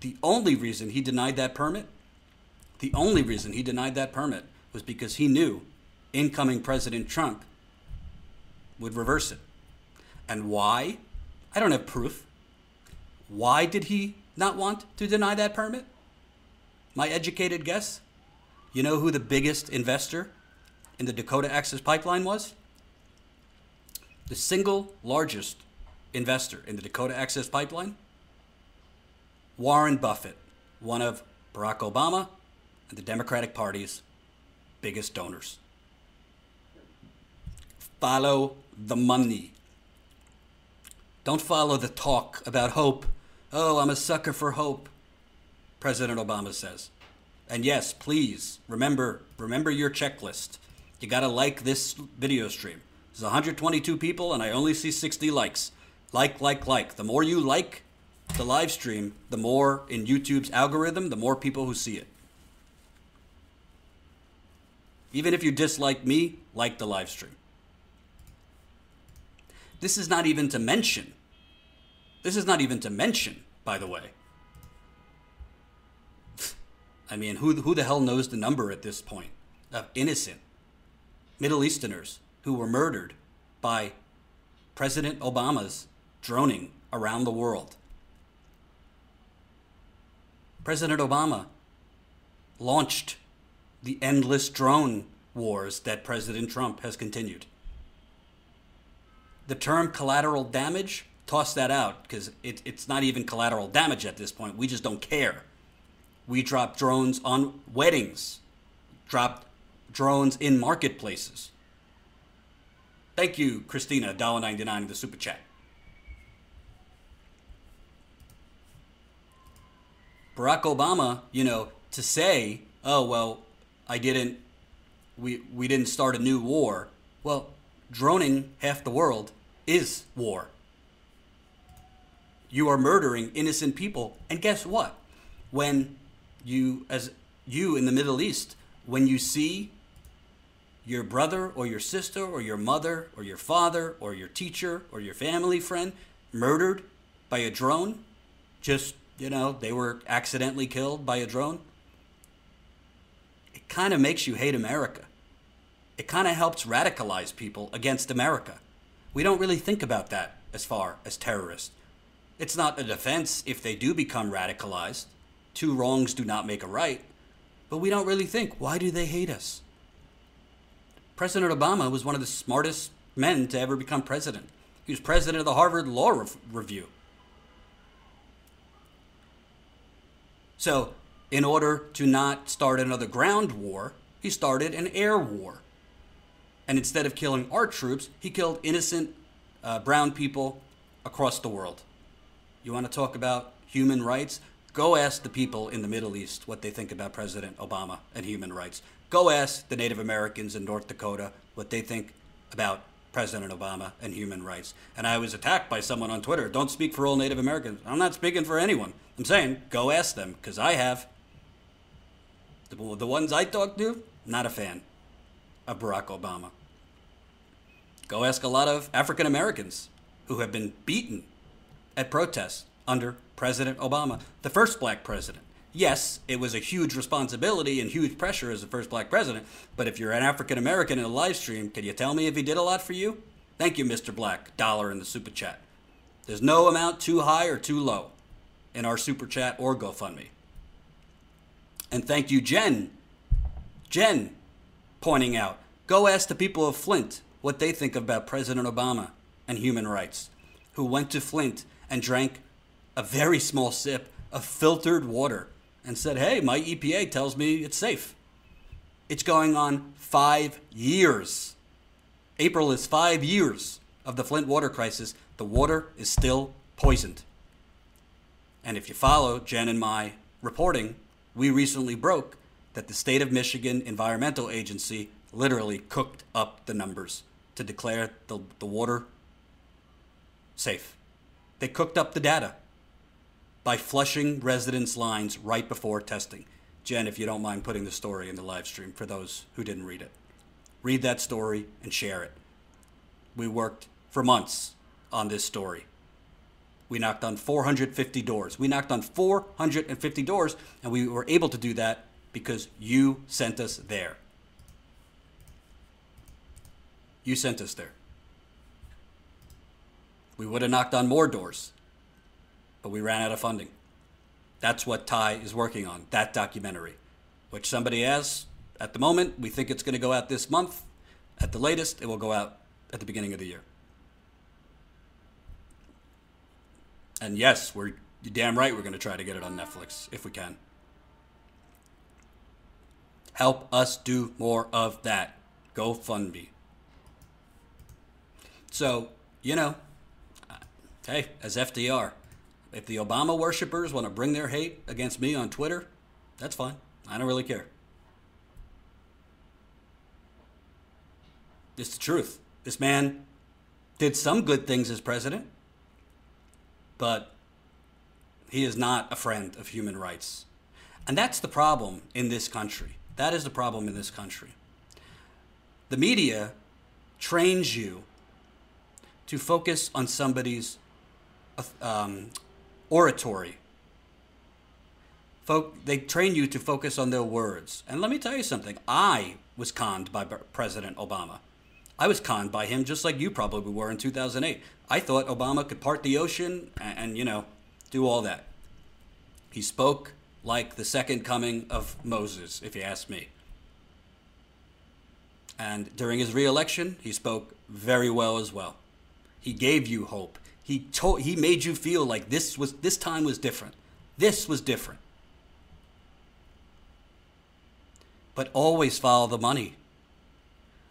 The only reason he denied that permit the only reason he denied that permit was because he knew incoming President Trump would reverse it. And why? I don't have proof. Why did he not want to deny that permit? My educated guess? You know who the biggest investor in the Dakota Access Pipeline was? The single largest investor in the Dakota Access Pipeline? Warren Buffett, one of Barack Obama and the Democratic Party's biggest donors. Follow the money. Don't follow the talk about hope. Oh, I'm a sucker for hope, President Obama says. And yes, please remember remember your checklist. You got to like this video stream. There's 122 people and I only see 60 likes. Like, like, like. The more you like the live stream, the more in YouTube's algorithm, the more people who see it. Even if you dislike me, like the live stream. This is not even to mention. This is not even to mention, by the way. I mean, who, who the hell knows the number at this point of innocent Middle Easterners who were murdered by President Obama's droning around the world? President Obama launched the endless drone wars that President Trump has continued the term collateral damage, toss that out because it, it's not even collateral damage at this point. We just don't care. We drop drones on weddings, dropped drones in marketplaces. Thank you, Christina, $1.99 in the super chat. Barack Obama, you know, to say, oh, well, I didn't, we, we didn't start a new war. Well, droning half the world is war. You are murdering innocent people. And guess what? When you, as you in the Middle East, when you see your brother or your sister or your mother or your father or your teacher or your family friend murdered by a drone, just, you know, they were accidentally killed by a drone, it kind of makes you hate America. It kind of helps radicalize people against America. We don't really think about that as far as terrorists. It's not a defense if they do become radicalized. Two wrongs do not make a right. But we don't really think, why do they hate us? President Obama was one of the smartest men to ever become president. He was president of the Harvard Law Re- Review. So, in order to not start another ground war, he started an air war. And instead of killing our troops, he killed innocent uh, brown people across the world. You want to talk about human rights? Go ask the people in the Middle East what they think about President Obama and human rights. Go ask the Native Americans in North Dakota what they think about President Obama and human rights. And I was attacked by someone on Twitter. Don't speak for all Native Americans. I'm not speaking for anyone. I'm saying go ask them because I have. The, the ones I talked to, not a fan of Barack Obama. Go ask a lot of African Americans who have been beaten at protests under President Obama, the first black president. Yes, it was a huge responsibility and huge pressure as the first black president, but if you're an African American in a live stream, can you tell me if he did a lot for you? Thank you, Mr. Black. Dollar in the super chat. There's no amount too high or too low in our super chat or GoFundMe. And thank you, Jen. Jen pointing out go ask the people of Flint what they think about President Obama and human rights, who went to Flint and drank a very small sip of filtered water and said, Hey, my EPA tells me it's safe. It's going on five years. April is five years of the Flint water crisis. The water is still poisoned. And if you follow Jen and my reporting, we recently broke that the state of Michigan Environmental Agency literally cooked up the numbers to declare the, the water safe. They cooked up the data by flushing residents' lines right before testing. Jen, if you don't mind putting the story in the live stream for those who didn't read it, read that story and share it. We worked for months on this story. We knocked on 450 doors. We knocked on 450 doors, and we were able to do that because you sent us there. You sent us there. We would have knocked on more doors, but we ran out of funding. That's what Ty is working on, that documentary, which somebody has at the moment. We think it's going to go out this month. At the latest, it will go out at the beginning of the year. And yes, we're you're damn right we're going to try to get it on Netflix if we can. Help us do more of that. GoFundMe. So, you know, hey, as FDR, if the Obama worshippers want to bring their hate against me on Twitter, that's fine. I don't really care. It's the truth. This man did some good things as president, but he is not a friend of human rights. And that's the problem in this country. That is the problem in this country. The media trains you to focus on somebody's um, oratory. Folk, they train you to focus on their words. And let me tell you something I was conned by President Obama. I was conned by him just like you probably were in 2008. I thought Obama could part the ocean and, and you know, do all that. He spoke like the second coming of Moses, if you ask me. And during his reelection, he spoke very well as well. He gave you hope. He told he made you feel like this was this time was different. This was different. But always follow the money.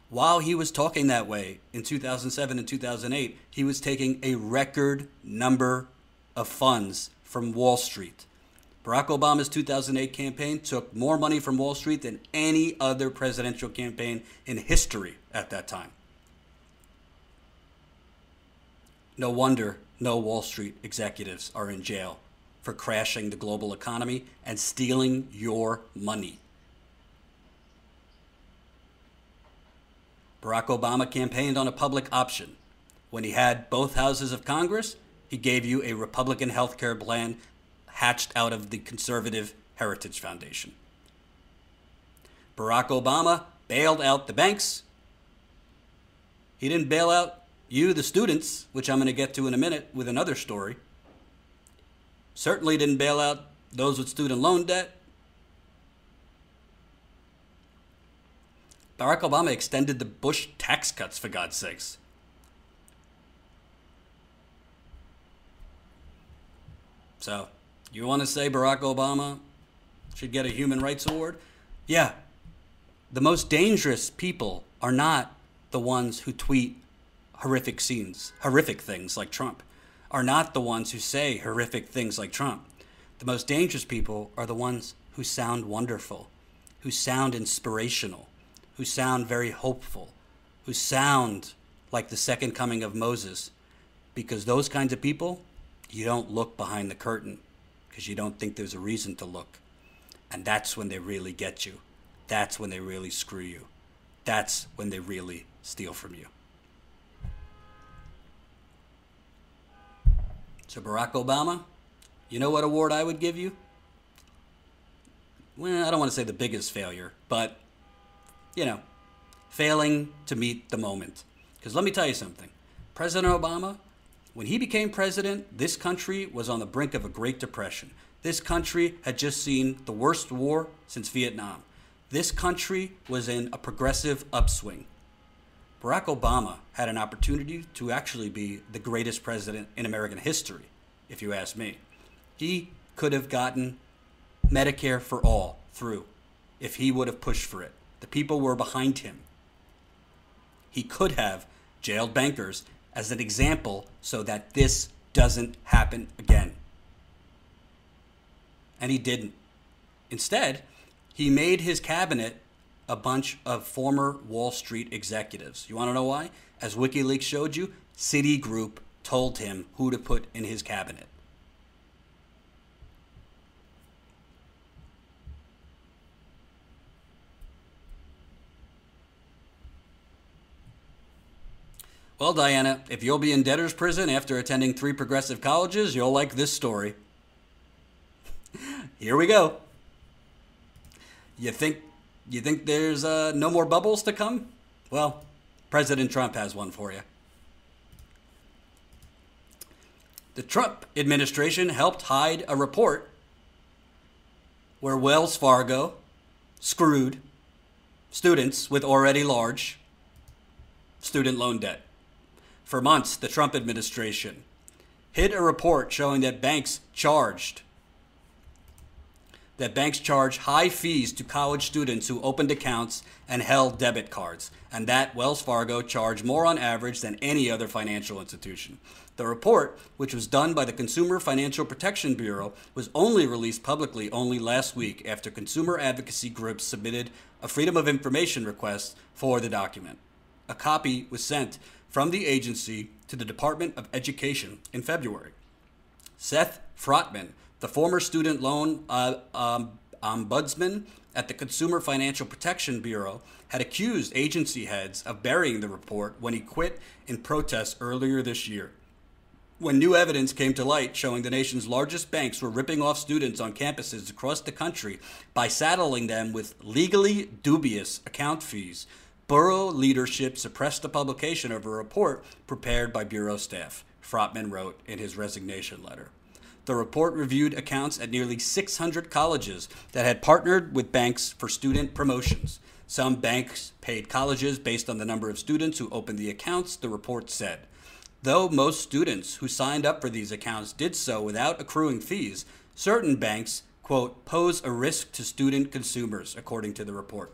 While he was talking that way in 2007 and 2008, he was taking a record number of funds from Wall Street. Barack Obama's 2008 campaign took more money from Wall Street than any other presidential campaign in history at that time. No wonder no Wall Street executives are in jail for crashing the global economy and stealing your money. Barack Obama campaigned on a public option. When he had both houses of Congress, he gave you a Republican health care plan hatched out of the conservative Heritage Foundation. Barack Obama bailed out the banks. He didn't bail out you, the students, which I'm going to get to in a minute with another story. Certainly didn't bail out those with student loan debt. Barack Obama extended the Bush tax cuts, for God's sakes. So, you want to say Barack Obama should get a Human Rights Award? Yeah. The most dangerous people are not the ones who tweet horrific scenes, horrific things like Trump, are not the ones who say horrific things like Trump. The most dangerous people are the ones who sound wonderful, who sound inspirational, who sound very hopeful, who sound like the second coming of Moses. Because those kinds of people, you don't look behind the curtain because you don't think there's a reason to look. And that's when they really get you. That's when they really screw you. That's when they really steal from you. So, Barack Obama, you know what award I would give you? Well, I don't want to say the biggest failure, but you know, failing to meet the moment. Because let me tell you something President Obama, when he became president, this country was on the brink of a Great Depression. This country had just seen the worst war since Vietnam. This country was in a progressive upswing. Barack Obama had an opportunity to actually be the greatest president in American history, if you ask me. He could have gotten Medicare for all through if he would have pushed for it. The people were behind him. He could have jailed bankers as an example so that this doesn't happen again. And he didn't. Instead, he made his cabinet a bunch of former Wall Street executives. You want to know why? As WikiLeaks showed you, Citigroup told him who to put in his cabinet. Well, Diana, if you'll be in debtor's prison after attending three progressive colleges, you'll like this story. [LAUGHS] Here we go. You think you think there's uh, no more bubbles to come? Well, President Trump has one for you. The Trump administration helped hide a report where Wells Fargo screwed students with already large student loan debt. For months, the Trump administration hid a report showing that banks charged that banks charge high fees to college students who opened accounts and held debit cards, and that Wells Fargo charged more on average than any other financial institution. The report, which was done by the Consumer Financial Protection Bureau, was only released publicly only last week after consumer advocacy groups submitted a Freedom of Information request for the document. A copy was sent from the agency to the Department of Education in February. Seth Frotman, the former student loan uh, um, ombudsman at the Consumer Financial Protection Bureau, had accused agency heads of burying the report when he quit in protest earlier this year. When new evidence came to light showing the nation's largest banks were ripping off students on campuses across the country by saddling them with legally dubious account fees, Bureau leadership suppressed the publication of a report prepared by Bureau staff, Frotman wrote in his resignation letter. The report reviewed accounts at nearly 600 colleges that had partnered with banks for student promotions. Some banks paid colleges based on the number of students who opened the accounts, the report said. Though most students who signed up for these accounts did so without accruing fees, certain banks, quote, pose a risk to student consumers, according to the report.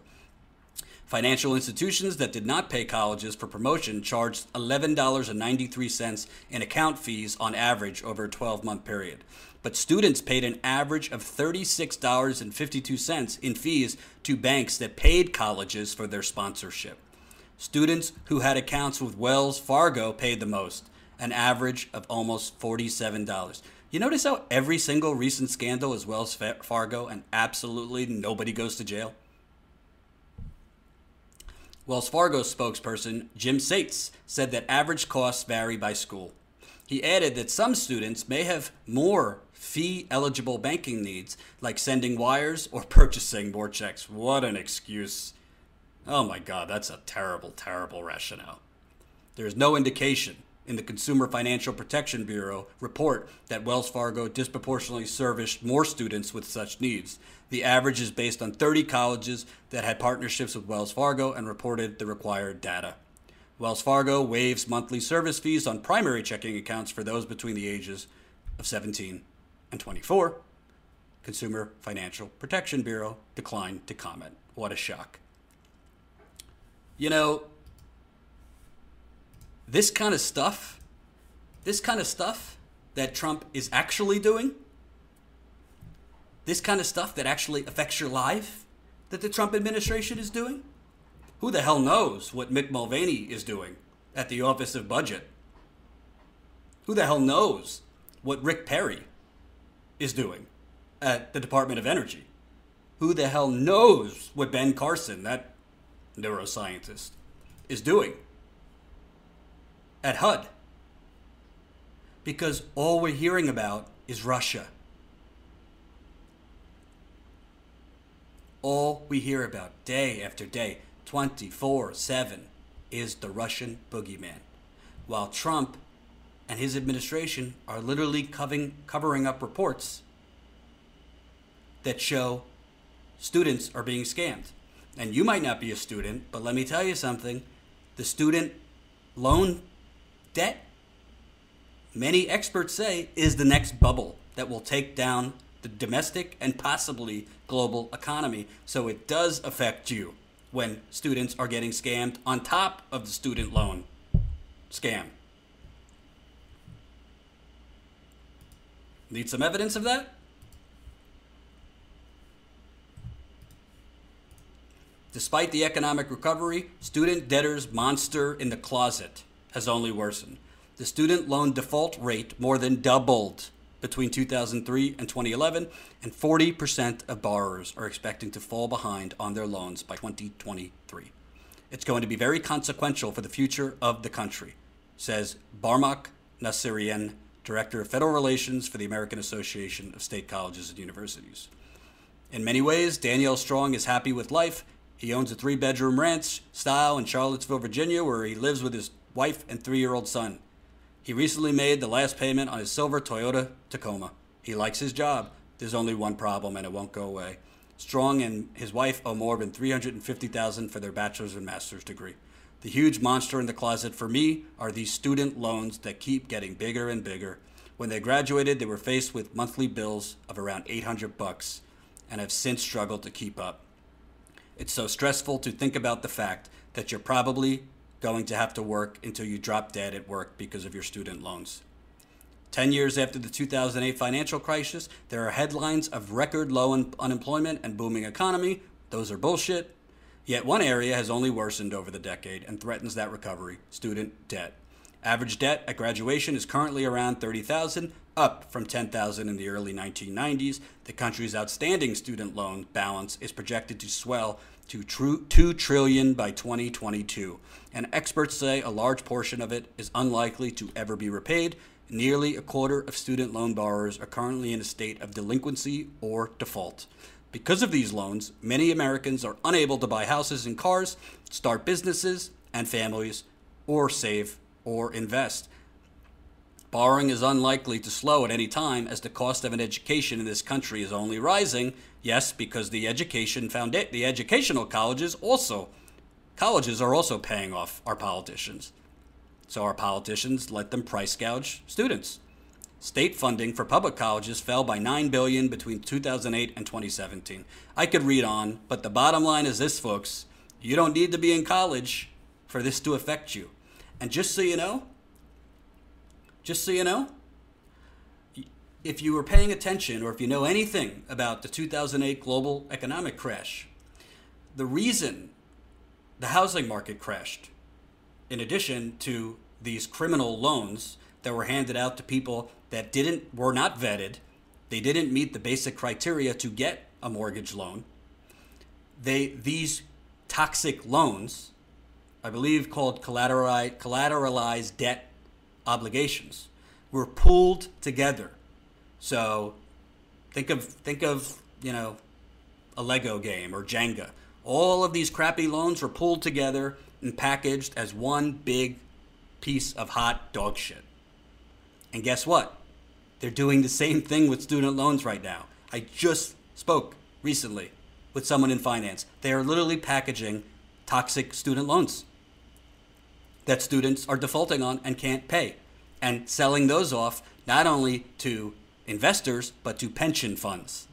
Financial institutions that did not pay colleges for promotion charged $11.93 in account fees on average over a 12 month period. But students paid an average of $36.52 in fees to banks that paid colleges for their sponsorship. Students who had accounts with Wells Fargo paid the most, an average of almost $47. You notice how every single recent scandal is Wells Fargo and absolutely nobody goes to jail? Wells Fargo spokesperson Jim Sates said that average costs vary by school. He added that some students may have more fee eligible banking needs, like sending wires or [LAUGHS] purchasing more checks. What an excuse! Oh my God, that's a terrible, terrible rationale. There is no indication in the Consumer Financial Protection Bureau report that Wells Fargo disproportionately serviced more students with such needs. The average is based on 30 colleges that had partnerships with Wells Fargo and reported the required data. Wells Fargo waives monthly service fees on primary checking accounts for those between the ages of 17 and 24. Consumer Financial Protection Bureau declined to comment. What a shock. You know, this kind of stuff, this kind of stuff that Trump is actually doing, this kind of stuff that actually affects your life that the Trump administration is doing, who the hell knows what Mick Mulvaney is doing at the Office of Budget? Who the hell knows what Rick Perry is doing at the Department of Energy? Who the hell knows what Ben Carson, that neuroscientist, is doing at HUD. Because all we're hearing about is Russia. All we hear about day after day, 24 7, is the Russian boogeyman. While Trump and his administration are literally covering, covering up reports that show students are being scammed. And you might not be a student, but let me tell you something the student loan debt, many experts say, is the next bubble that will take down the domestic and possibly global economy. So it does affect you when students are getting scammed on top of the student loan scam. Need some evidence of that? Despite the economic recovery, student debtors' monster in the closet has only worsened. The student loan default rate more than doubled between 2003 and 2011, and 40% of borrowers are expecting to fall behind on their loans by 2023. It's going to be very consequential for the future of the country, says Barmak Nassirian, Director of Federal Relations for the American Association of State Colleges and Universities. In many ways, Daniel Strong is happy with life he owns a three bedroom ranch style in Charlottesville, Virginia, where he lives with his wife and three year old son. He recently made the last payment on his silver Toyota Tacoma. He likes his job, There's only one problem, and it won't go away. Strong and his wife owe more than 350000 for their bachelor's and master's degree. The huge monster in the closet for me are these student loans that keep getting bigger and bigger. When they graduated, they were faced with monthly bills of around 800 bucks and have since struggled to keep up. It's so stressful to think about the fact that you're probably going to have to work until you drop dead at work because of your student loans. 10 years after the 2008 financial crisis, there are headlines of record low un- unemployment and booming economy. Those are bullshit. Yet one area has only worsened over the decade and threatens that recovery student debt. Average debt at graduation is currently around 30,000, up from 10,000 in the early 1990s. The country's outstanding student loan balance is projected to swell to 2 trillion by 2022, and experts say a large portion of it is unlikely to ever be repaid Nearly a quarter of student loan borrowers are currently in a state of delinquency or default. Because of these loans, many Americans are unable to buy houses and cars, start businesses and families, or save or invest. Borrowing is unlikely to slow at any time as the cost of an education in this country is only rising. Yes, because the education founda- the educational colleges also colleges are also paying off our politicians. So our politicians let them price gouge students. State funding for public colleges fell by 9 billion between 2008 and 2017. I could read on, but the bottom line is this folks, you don't need to be in college for this to affect you. And just so you know, just so you know, if you were paying attention or if you know anything about the 2008 global economic crash, the reason the housing market crashed in addition to these criminal loans that were handed out to people that didn't were not vetted, they didn't meet the basic criteria to get a mortgage loan. They these toxic loans, I believe called collateralized, collateralized debt obligations, were pooled together. So think of think of, you know, a Lego game or Jenga. All of these crappy loans were pulled together and packaged as one big piece of hot dog shit. And guess what? They're doing the same thing with student loans right now. I just spoke recently with someone in finance. They are literally packaging toxic student loans that students are defaulting on and can't pay and selling those off not only to investors but to pension funds.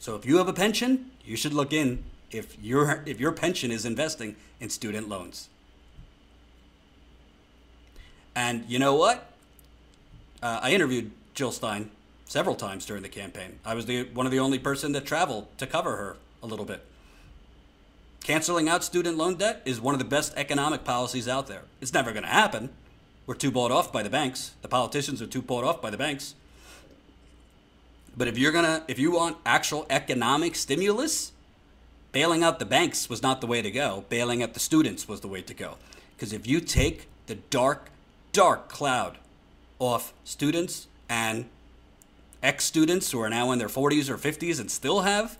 So if you have a pension, you should look in if your if your pension is investing in student loans. And you know what? Uh, I interviewed Jill Stein several times during the campaign. I was the one of the only person that traveled to cover her a little bit. Canceling out student loan debt is one of the best economic policies out there. It's never going to happen. We're too bought off by the banks. The politicians are too bought off by the banks. But if you're gonna, if you want actual economic stimulus, bailing out the banks was not the way to go. Bailing out the students was the way to go. Because if you take the dark, dark cloud off students and ex students who are now in their 40s or 50s and still have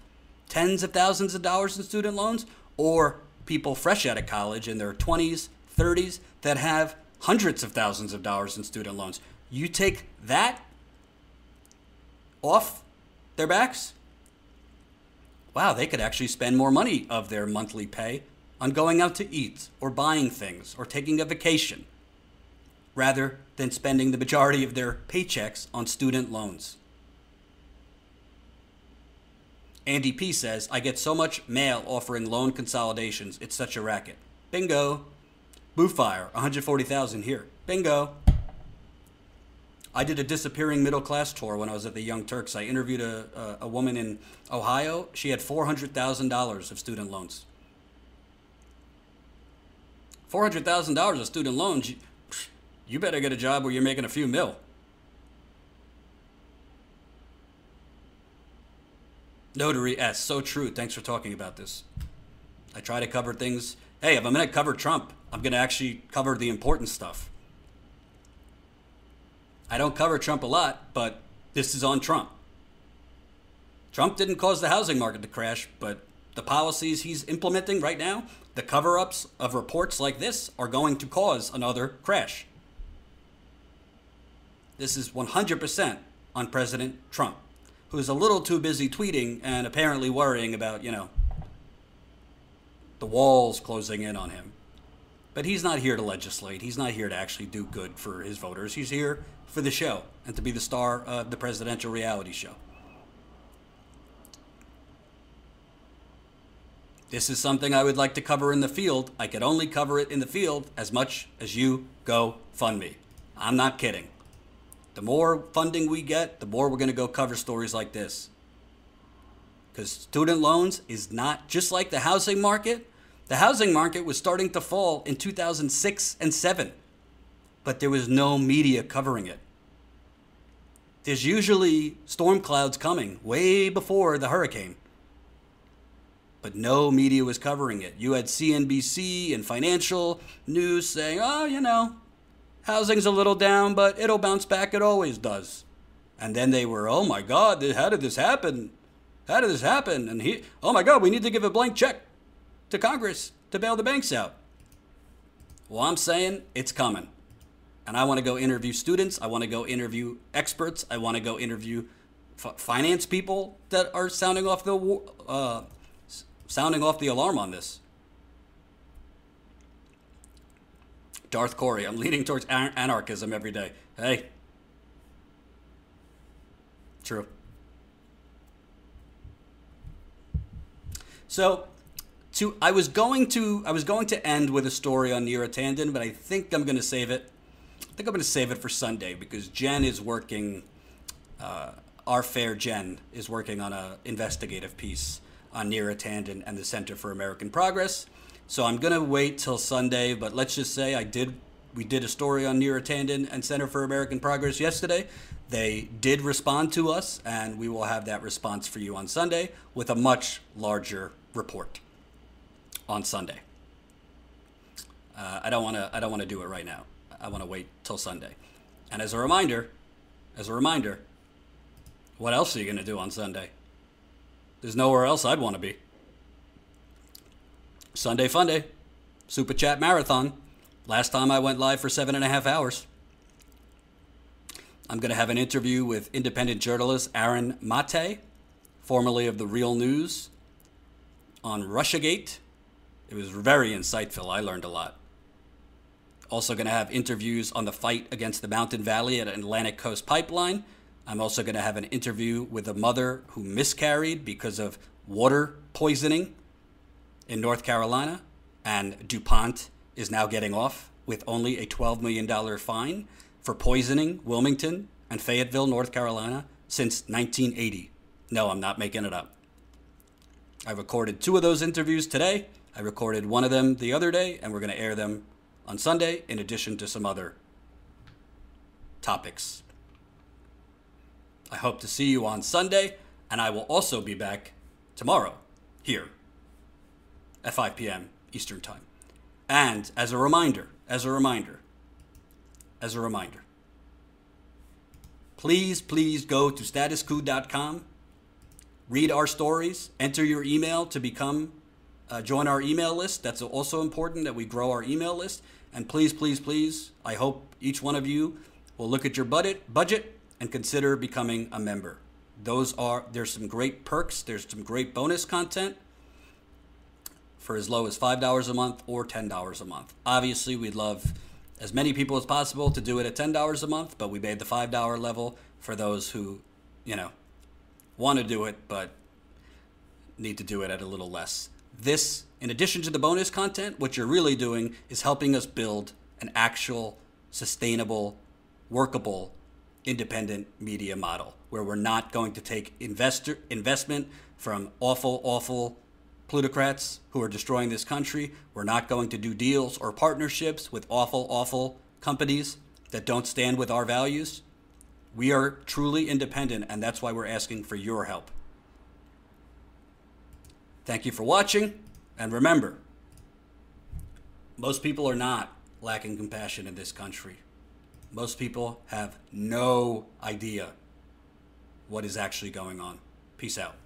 tens of thousands of dollars in student loans, or people fresh out of college in their 20s, 30s that have hundreds of thousands of dollars in student loans. You take that off their backs, wow, they could actually spend more money of their monthly pay on going out to eat or buying things or taking a vacation rather than spending the majority of their paychecks on student loans. Andy P says, I get so much mail offering loan consolidations. It's such a racket. Bingo. Booffire, 140,000 here. Bingo. I did a disappearing middle class tour when I was at the Young Turks. I interviewed a, a, a woman in Ohio. She had $400,000 of student loans. $400,000 of student loans, you, you better get a job where you're making a few mil. Notary S, so true. Thanks for talking about this. I try to cover things. Hey, if I'm going to cover Trump, I'm going to actually cover the important stuff. I don't cover Trump a lot, but this is on Trump. Trump didn't cause the housing market to crash, but the policies he's implementing right now, the cover ups of reports like this, are going to cause another crash. This is 100% on President Trump. who's a little too busy tweeting and apparently worrying about, you know, the walls closing in on him. But he's not here to legislate. He's not here to actually do good for his voters. He's here for the show and to be the star of the presidential reality show. This is something I would like to cover in the field. I could only cover it in the field as much as you go fund me. I'm not kidding. The more funding we get, the more we're going to go cover stories like this. Because student loans is not just like the housing market. The housing market was starting to fall in 2006 and 7, but there was no media covering it. There's usually storm clouds coming way before the hurricane, but no media was covering it. You had CNBC and financial news saying, oh, you know, housing's a little down, but it'll bounce back. It always does. And then they were, oh my God, how did this happen? How did this happen? And he, oh my God, we need to give a blank check to Congress to bail the banks out. Well, I'm saying it's coming. And I want to go interview students. I want to go interview experts. I want to go interview f- finance people that are sounding off the uh, sounding off the alarm on this. Darth Corey, I'm leaning towards anarchism every day. Hey. True. So, to I was going to I was going to end with a story on Neera Tanden, but I think I'm going to save it. I think I'm going to save it for Sunday because Jen is working. Uh, our fair Jen is working on an investigative piece on Neera Tanden and the Center for American Progress. So I'm gonna wait till Sunday, but let's just say I did. We did a story on Neera Tanden and Center for American Progress yesterday. They did respond to us, and we will have that response for you on Sunday with a much larger report on Sunday. Uh, I don't want to. I don't want to do it right now. I want to wait till Sunday. And as a reminder, as a reminder, what else are you going to do on Sunday? There's nowhere else I'd want to be. Sunday Funday, Super Chat Marathon. Last time I went live for seven and a half hours. I'm going to have an interview with independent journalist Aaron Mate, formerly of The Real News, on Russiagate. It was very insightful. I learned a lot. Also, going to have interviews on the fight against the Mountain Valley at Atlantic Coast Pipeline. I'm also going to have an interview with a mother who miscarried because of water poisoning in North Carolina, and DuPont is now getting off with only a $12 million fine for poisoning Wilmington and Fayetteville, North Carolina since 1980. No, I'm not making it up. I recorded two of those interviews today. I recorded one of them the other day, and we're going to air them on Sunday, in addition to some other topics. I hope to see you on Sunday, and I will also be back tomorrow here at 5 p.m. Eastern Time. And as a reminder, as a reminder, as a reminder, please, please go to statuscoup.com, read our stories, enter your email to become, uh, join our email list. That's also important that we grow our email list. And please, please, please, I hope each one of you will look at your budget, budget and consider becoming a member. Those are there's some great perks, there's some great bonus content for as low as $5 a month or $10 a month. Obviously, we'd love as many people as possible to do it at $10 a month, but we made the $5 level for those who, you know, want to do it but need to do it at a little less. This, in addition to the bonus content, what you're really doing is helping us build an actual, sustainable, workable, independent media model where we're not going to take investor investment from awful, awful plutocrats who are destroying this country. We're not going to do deals or partnerships with awful, awful companies that don't stand with our values. We are truly independent, and that's why we're asking for your help. Thank you for watching, and remember, most people are not lacking compassion in this country. Most people have no idea what is actually going on. Peace out.